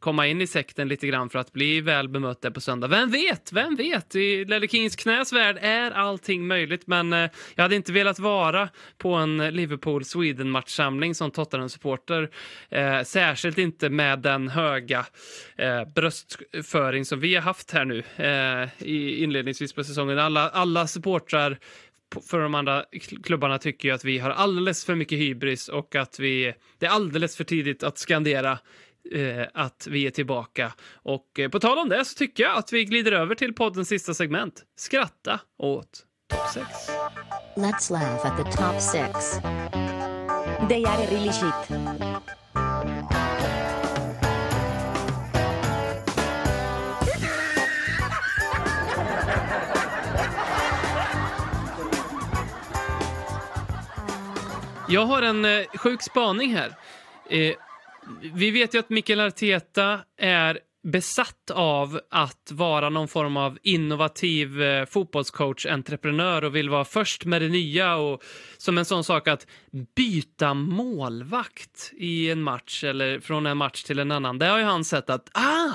komma in i sekten lite grann för att bli väl bemött där på söndag. Vem vet? Vem vet? I Lelle Kings knäs värld är allting möjligt, men eh, jag hade inte velat vara på en Liverpool Sweden-matchsamling som Tottenham-supporter. Eh, särskilt inte med den höga eh, bröstföring som vi har haft här nu eh, i inledningsvis på säsongen. Alla, alla supportrar för de andra klubbarna tycker ju att vi har alldeles för mycket hybris och att vi, det är alldeles för tidigt att skandera att vi är tillbaka. Och eh, på tal om det så tycker jag att vi glider över till poddens sista segment. Skratta åt topp 6. Let's laugh at the top six. They are really shit. Jag har en eh, sjuk spaning här. Eh, vi vet ju att Mikael Arteta är besatt av att vara någon form av innovativ eh, fotbollscoach, entreprenör och vill vara först med det nya och som en sån sak att byta målvakt i en match eller från en match till en annan. Det har ju han sett att ah,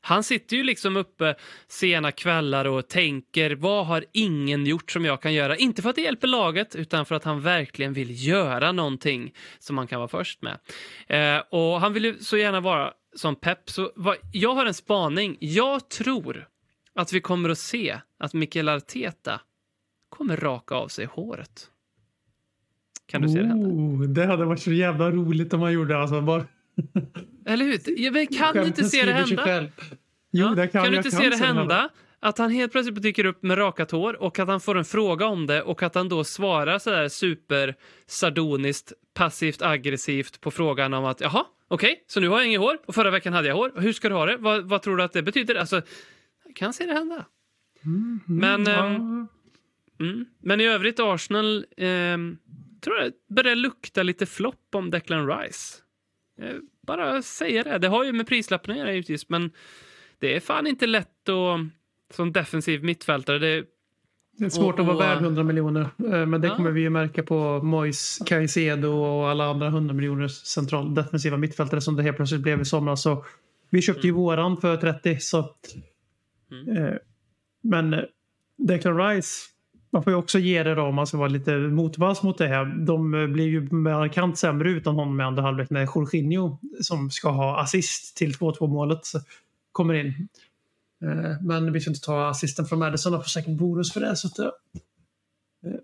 han sitter ju liksom uppe sena kvällar och tänker vad har ingen gjort som jag kan göra? Inte för att det hjälper laget utan för att han verkligen vill göra någonting som han kan vara först med. Eh, och han vill ju så gärna vara som Pep. Så vad, jag har en spaning. Jag tror att vi kommer att se att Mikael Arteta kommer raka av sig håret. Kan du se det hända? Oh, det hade varit så jävla roligt om man gjorde alltså bara... Eller hur? Ja, men kan du inte se det hända? Jo, Ja, det kan, kan du jag inte se det hända? Att han helt plötsligt dyker upp med rakat hår och att han får en fråga om det och att han då svarar sådär super sardoniskt, passivt aggressivt på frågan om att jaha, okej, så nu har jag inget hår och förra veckan hade jag hår. Hur ska du ha det? Vad, vad tror du att det betyder? Alltså, jag kan se det hända. Men, Ja. ehm, mm, men i övrigt Arsenal ehm, tror jag börjar lukta lite flopp om Declan Rice. Eh, bara säga det. Det har ju med prislappen att göra givetvis, men det är fan inte lätt att som defensiv mittfältare. Det, Det är svårt Och- att vara och- värd 100 miljoner. eh, Men det Ja. kommer vi ju märka på Mois, Caicedo och alla andra 100 miljoners central defensiva mittfältare som det helt plötsligt blev i somras. Så vi köpte ju våran för 30. Så, Mm. eh, men Declan Rice, man får ju också ge det då om man ska vara lite motvalls mot det här. De eh, blir ju markant sämre utan honom med andra halvlek när Jorginho som ska ha assist till 2-2 målet kommer in. Eh, Men vi ska inte ta assisten från Madison och får säkert bonus för det. Så att, eh,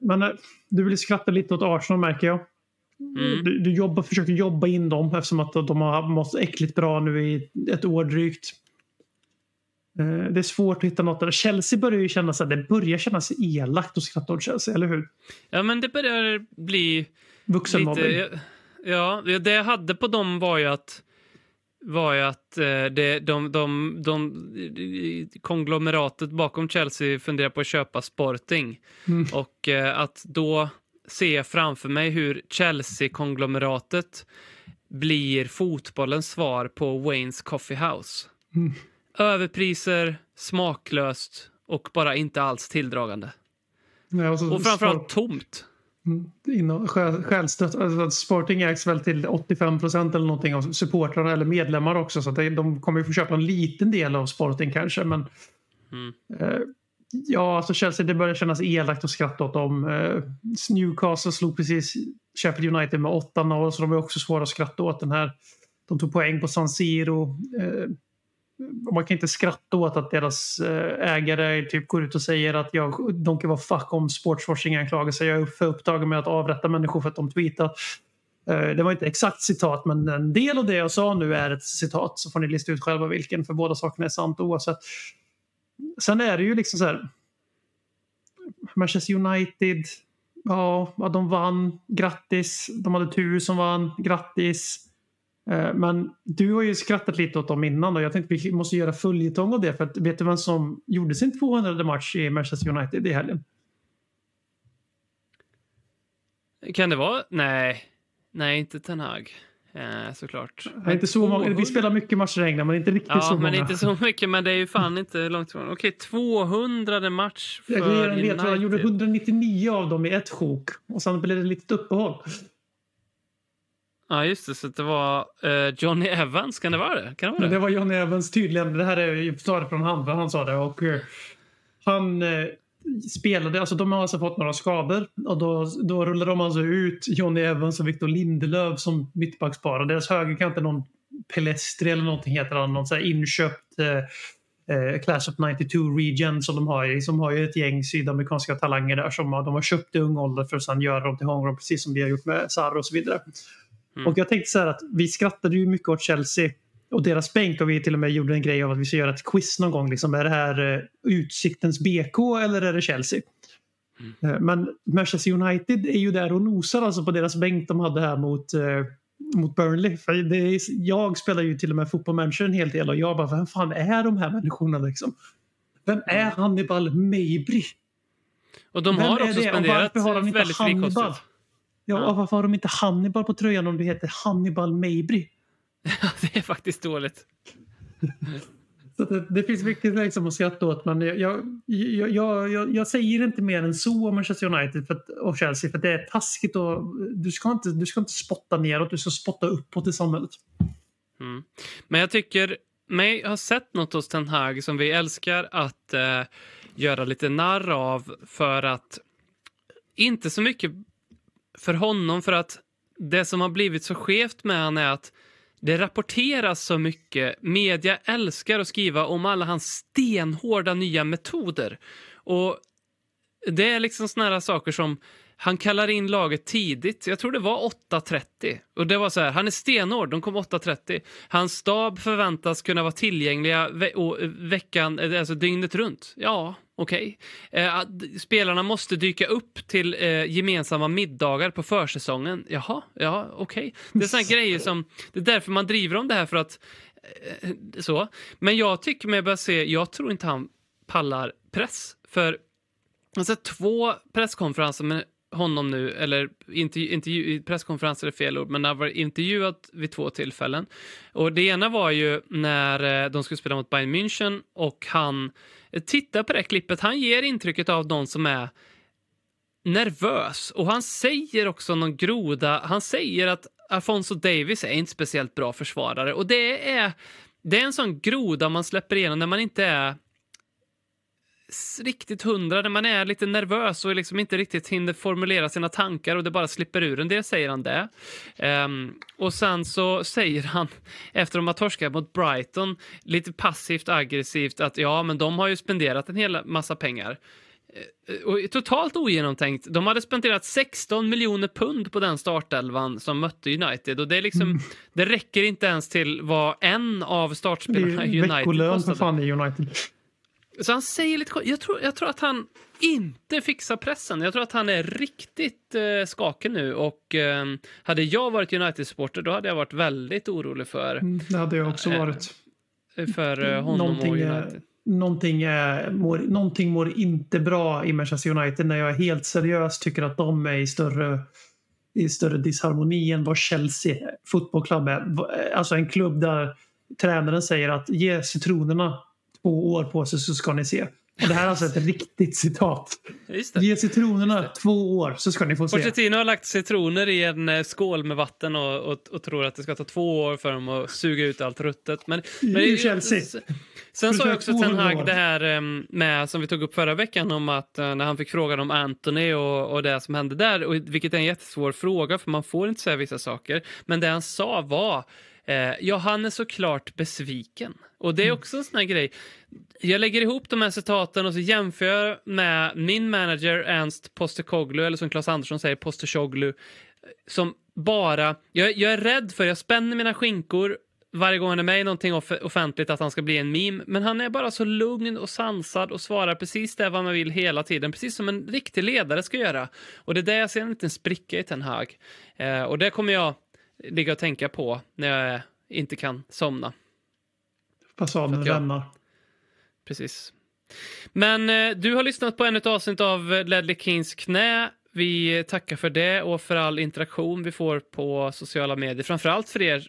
men du vill skratta lite åt Arsenal märker jag. mm. Du, du jobbar, försöker jobba in dem eftersom att de har mått äckligt bra nu i ett år drygt. Eh, Det är svårt att hitta något där. Chelsea börjar ju kännas, det börjar kännas elakt att skratta åt Chelsea, eller hur? Ja, men det börjar bli Vuxenmobbing. Ja, det jag hade på dem var ju att var ju att eh, det, de, de, de, konglomeratet bakom Chelsea funderar på att köpa Sporting. Mm. Och eh, att då se framför mig hur Chelsea-konglomeratet blir fotbollens svar på Waynes Coffee House. Mm. Överpriser, smaklöst och bara inte alls tilldragande. Ja, och, så Och framförallt tomt. Mm, inom- själ- Självstött. Alltså, Sporting ägs väl till 85 procent eller någonting av supportrarna eller medlemmar också. Så att det- de kommer ju få köpa en liten del av Sporting kanske. Men Mm. eh, ja, alltså Chelsea, det börjar kännas elakt att skratta åt dem. Eh, Newcastle slog precis Sheffield United med 8-0 så de är också svåra att skratta åt. Den här, de tog poäng på San Siro. Eh, man kan inte skratta åt att deras eh, ägare typ går ut och säger att jag, de kan vara fuck om sportswashing-anklagelser. Jag är för upptagen med att avrätta människor för att de tweetat. Eh, det var inte exakt citat, men en del av det jag sa nu är ett citat. Så får ni lista ut själva vilken, för båda sakerna är sant oavsett. Sen är det ju liksom så här. Manchester United, ja, de vann. Grattis. De hade tur som vann. Grattis. Eh, Men du har ju skrattat lite åt dem innan och jag tänkte vi måste göra följetong av det. För att, vet du vem som gjorde sin 200 match i Manchester United i helgen? Kan det vara? Nej. Nej, inte Ten Hag. Eh, såklart. Är inte så många. Vi 200 spelar mycket matcher i England, men inte riktigt så Ja, många. men inte så mycket. Men det är ju fan inte långt ifrån. Okej, 200 match för Jag ledtråd. Han gjorde United. 199 av dem i ett sjok. Och sen blev det ett litet uppehåll. Ja, just det. Så det var eh, Johnny Evans. Kan det vara det? Kan det vara Men det? det var Johnny Evans tydligen. Det här är taget från han, vad han sa det. Och, eh, han eh, spelade, alltså de har alltså fått några skador. Och då, då rullade de alltså ut Johnny Evans och Victor Lindelöf som mittbackspar. Och deras högerkant är någon Pelestri eller någonting heter han. Någon så inköpt eh, Class of 92 Region som de har. Som har ju ett gäng sydamerikanska talanger där som de har köpt i ung ålder för att sedan göra dem till homegrown precis som vi har gjort med Sarr och så vidare. Mm. Och jag tänkte så här att vi skrattade ju mycket åt Chelsea och deras bänk och vi till och med gjorde en grej av att vi ska göra ett quiz någon gång. Liksom, är det här eh, Utsiktens BK eller är det Chelsea? Eh, men Manchester United är ju där och nosar alltså på deras bänk de hade här mot, eh, mot Burnley. För det är, jag spelar ju till och med fotboll manager en hel del och jag bara, vem fan är de här människorna liksom? Vem är Hannibal Mabry? Och de Vem har också spenderat väldigt frikostigt. Ja, Ja. varför har de inte Hannibal på tröjan om det heter Hannibal Mabry? det är faktiskt dåligt. Så det, det finns mycket liksom att skratta åt men jag, jag, jag, jag, jag, säger inte mer än så om Manchester United för att, och Chelsea för det är taskigt och du ska inte, du ska inte spotta neråt, du ska spotta uppåt i samhället. Mm. Men jag tycker mig har sett något hos Ten Hag som vi älskar att eh, göra lite narr av för att inte så mycket för honom för att det som har blivit så skevt med han är att det rapporteras så mycket. Media älskar att skriva om alla hans stenhårda nya metoder. Och det är liksom såna här saker som han kallar in laget tidigt. Jag tror det var 8.30. Och det var så här, han är stenhård, de kom 8.30. Hans stab förväntas kunna vara tillgängliga ve och, veckan, eh, alltså dygnet runt. Ja, okej. Eh, spelarna måste dyka upp till eh, gemensamma middagar på försäsongen. Jaha, ja, okej. Det är såna här grejer som, det är därför man driver om det här för att eh, så. Men jag tycker mig börja se, jag tror inte han pallar press. För Alltså har sett två presskonferenser med honom nu, eller intervju, intervju, presskonferens är fel ord, men han var intervjuad vid två tillfällen. Och det ena var ju när eh, de skulle spela mot Bayern München och han eh, tittar på det klippet, han ger intrycket av någon som är nervös. Och han säger också någon groda, han säger att Alfonso Davis är inte speciellt bra försvarare. Och det är, det är en sån groda man släpper igenom när man inte är riktigt hundra, när man är lite nervös och liksom inte riktigt hinner formulera sina tankar och det bara slipper ur en. Det säger han det. Ehm, och sen så säger han, efter de har torskat mot Brighton, lite passivt aggressivt att ja, men de har ju spenderat en hel massa pengar. Eh, Och totalt ogenomtänkt. De hade spenderat 16 miljoner pund på den startelvan som mötte United. Och det, är liksom, det räcker inte ens till vad en av Det startspelarna är i United veckolön för kostade. fan i United. Så han säger lite jag tror, jag tror att han inte fixar pressen. Jag tror att han är riktigt eh, skakig nu och eh, hade jag varit United-supporter då hade jag varit väldigt orolig för, Mm, Det hade jag också Eh, varit. för eh, honom Någonting, och United. någonting, mår, någonting mår inte bra i Manchester United när jag är helt seriös tycker att de är i större, i större disharmoni än vad Chelsea Football Club är. Alltså en klubb där tränaren säger att ge citronerna två år på sig så ska ni se. Och det här är alltså ett riktigt citat. Det. Ge citronerna två år så ska ni få se. Pochettino har lagt citroner i en eh, skål med vatten och, och, och tror att det ska ta två år för dem att suga ut allt ruttet. Men, men I Chelsea. Sen sa ju också Ten 200 år. Hag det här em, med, som vi tog upp förra veckan om att eh, när han fick frågan om Anthony och, och det som hände där, och, vilket är en jättesvår fråga för man får inte säga vissa saker. Men det han sa var, eh, ja han är såklart besviken. Och det är också en sån här grej. Jag lägger ihop de här citaten och så jämför med min manager Ernst Postecoglou, eller som Claes Andersson säger, Postecoglu, som bara... Jag, jag är rädd för, jag spänner mina skinkor varje gång han är med i någonting off- offentligt att han ska bli en meme. Men han är bara så lugn och sansad och svarar precis det vad man vill hela tiden. Precis som en riktig ledare ska göra. Och det är där jag ser en liten spricka i Ten Hag. Eh, och det kommer jag ligga och tänka på när jag inte kan somna. Fasaden rämnar. Precis. Men eh, du har lyssnat på ännu ett avsnitt av Ledley Kings knä. Vi tackar för det och för all interaktion vi får på sociala medier. Framförallt för er,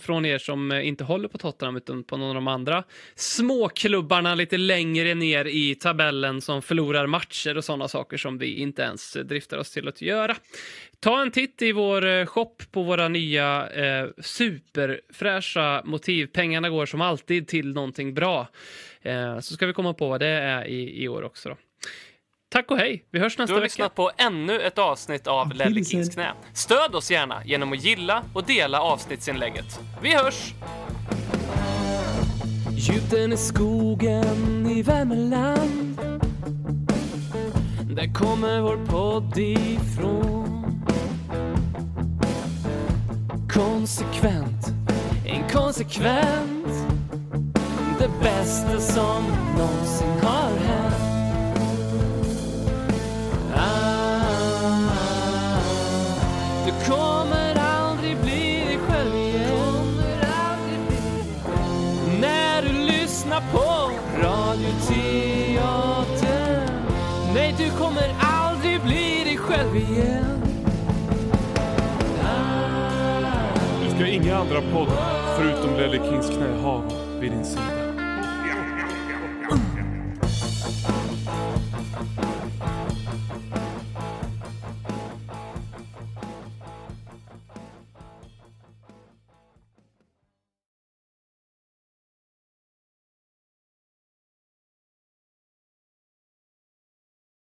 från er som inte håller på Tottenham utan på någon av de andra småklubbarna lite längre ner i tabellen som förlorar matcher och sådana saker som vi inte ens driftar oss till att göra. Ta en titt i vår eh, shop på våra nya eh, superfräscha motiv. Pengarna går som alltid till någonting bra. Eh, så ska vi komma på vad det är i, i år också. Då. Tack och hej! Vi hörs Du nästa har vecka. lyssnat på ännu ett avsnitt av Ledley. Kings knä. Stöd oss gärna genom att gilla och dela avsnittsinlägget. Vi hörs! Djupt i skogen i Värmeland Där kommer vår podd ifrån Konsekvent, inkonsekvent Det bästa som någonsin har hänt du kommer aldrig bli dig själv igen när du lyssnar på Radioteatern. Nej, du kommer aldrig bli dig själv igen. Du ska inga andra poddar förutom Ledley Kings knä ha vid din sida.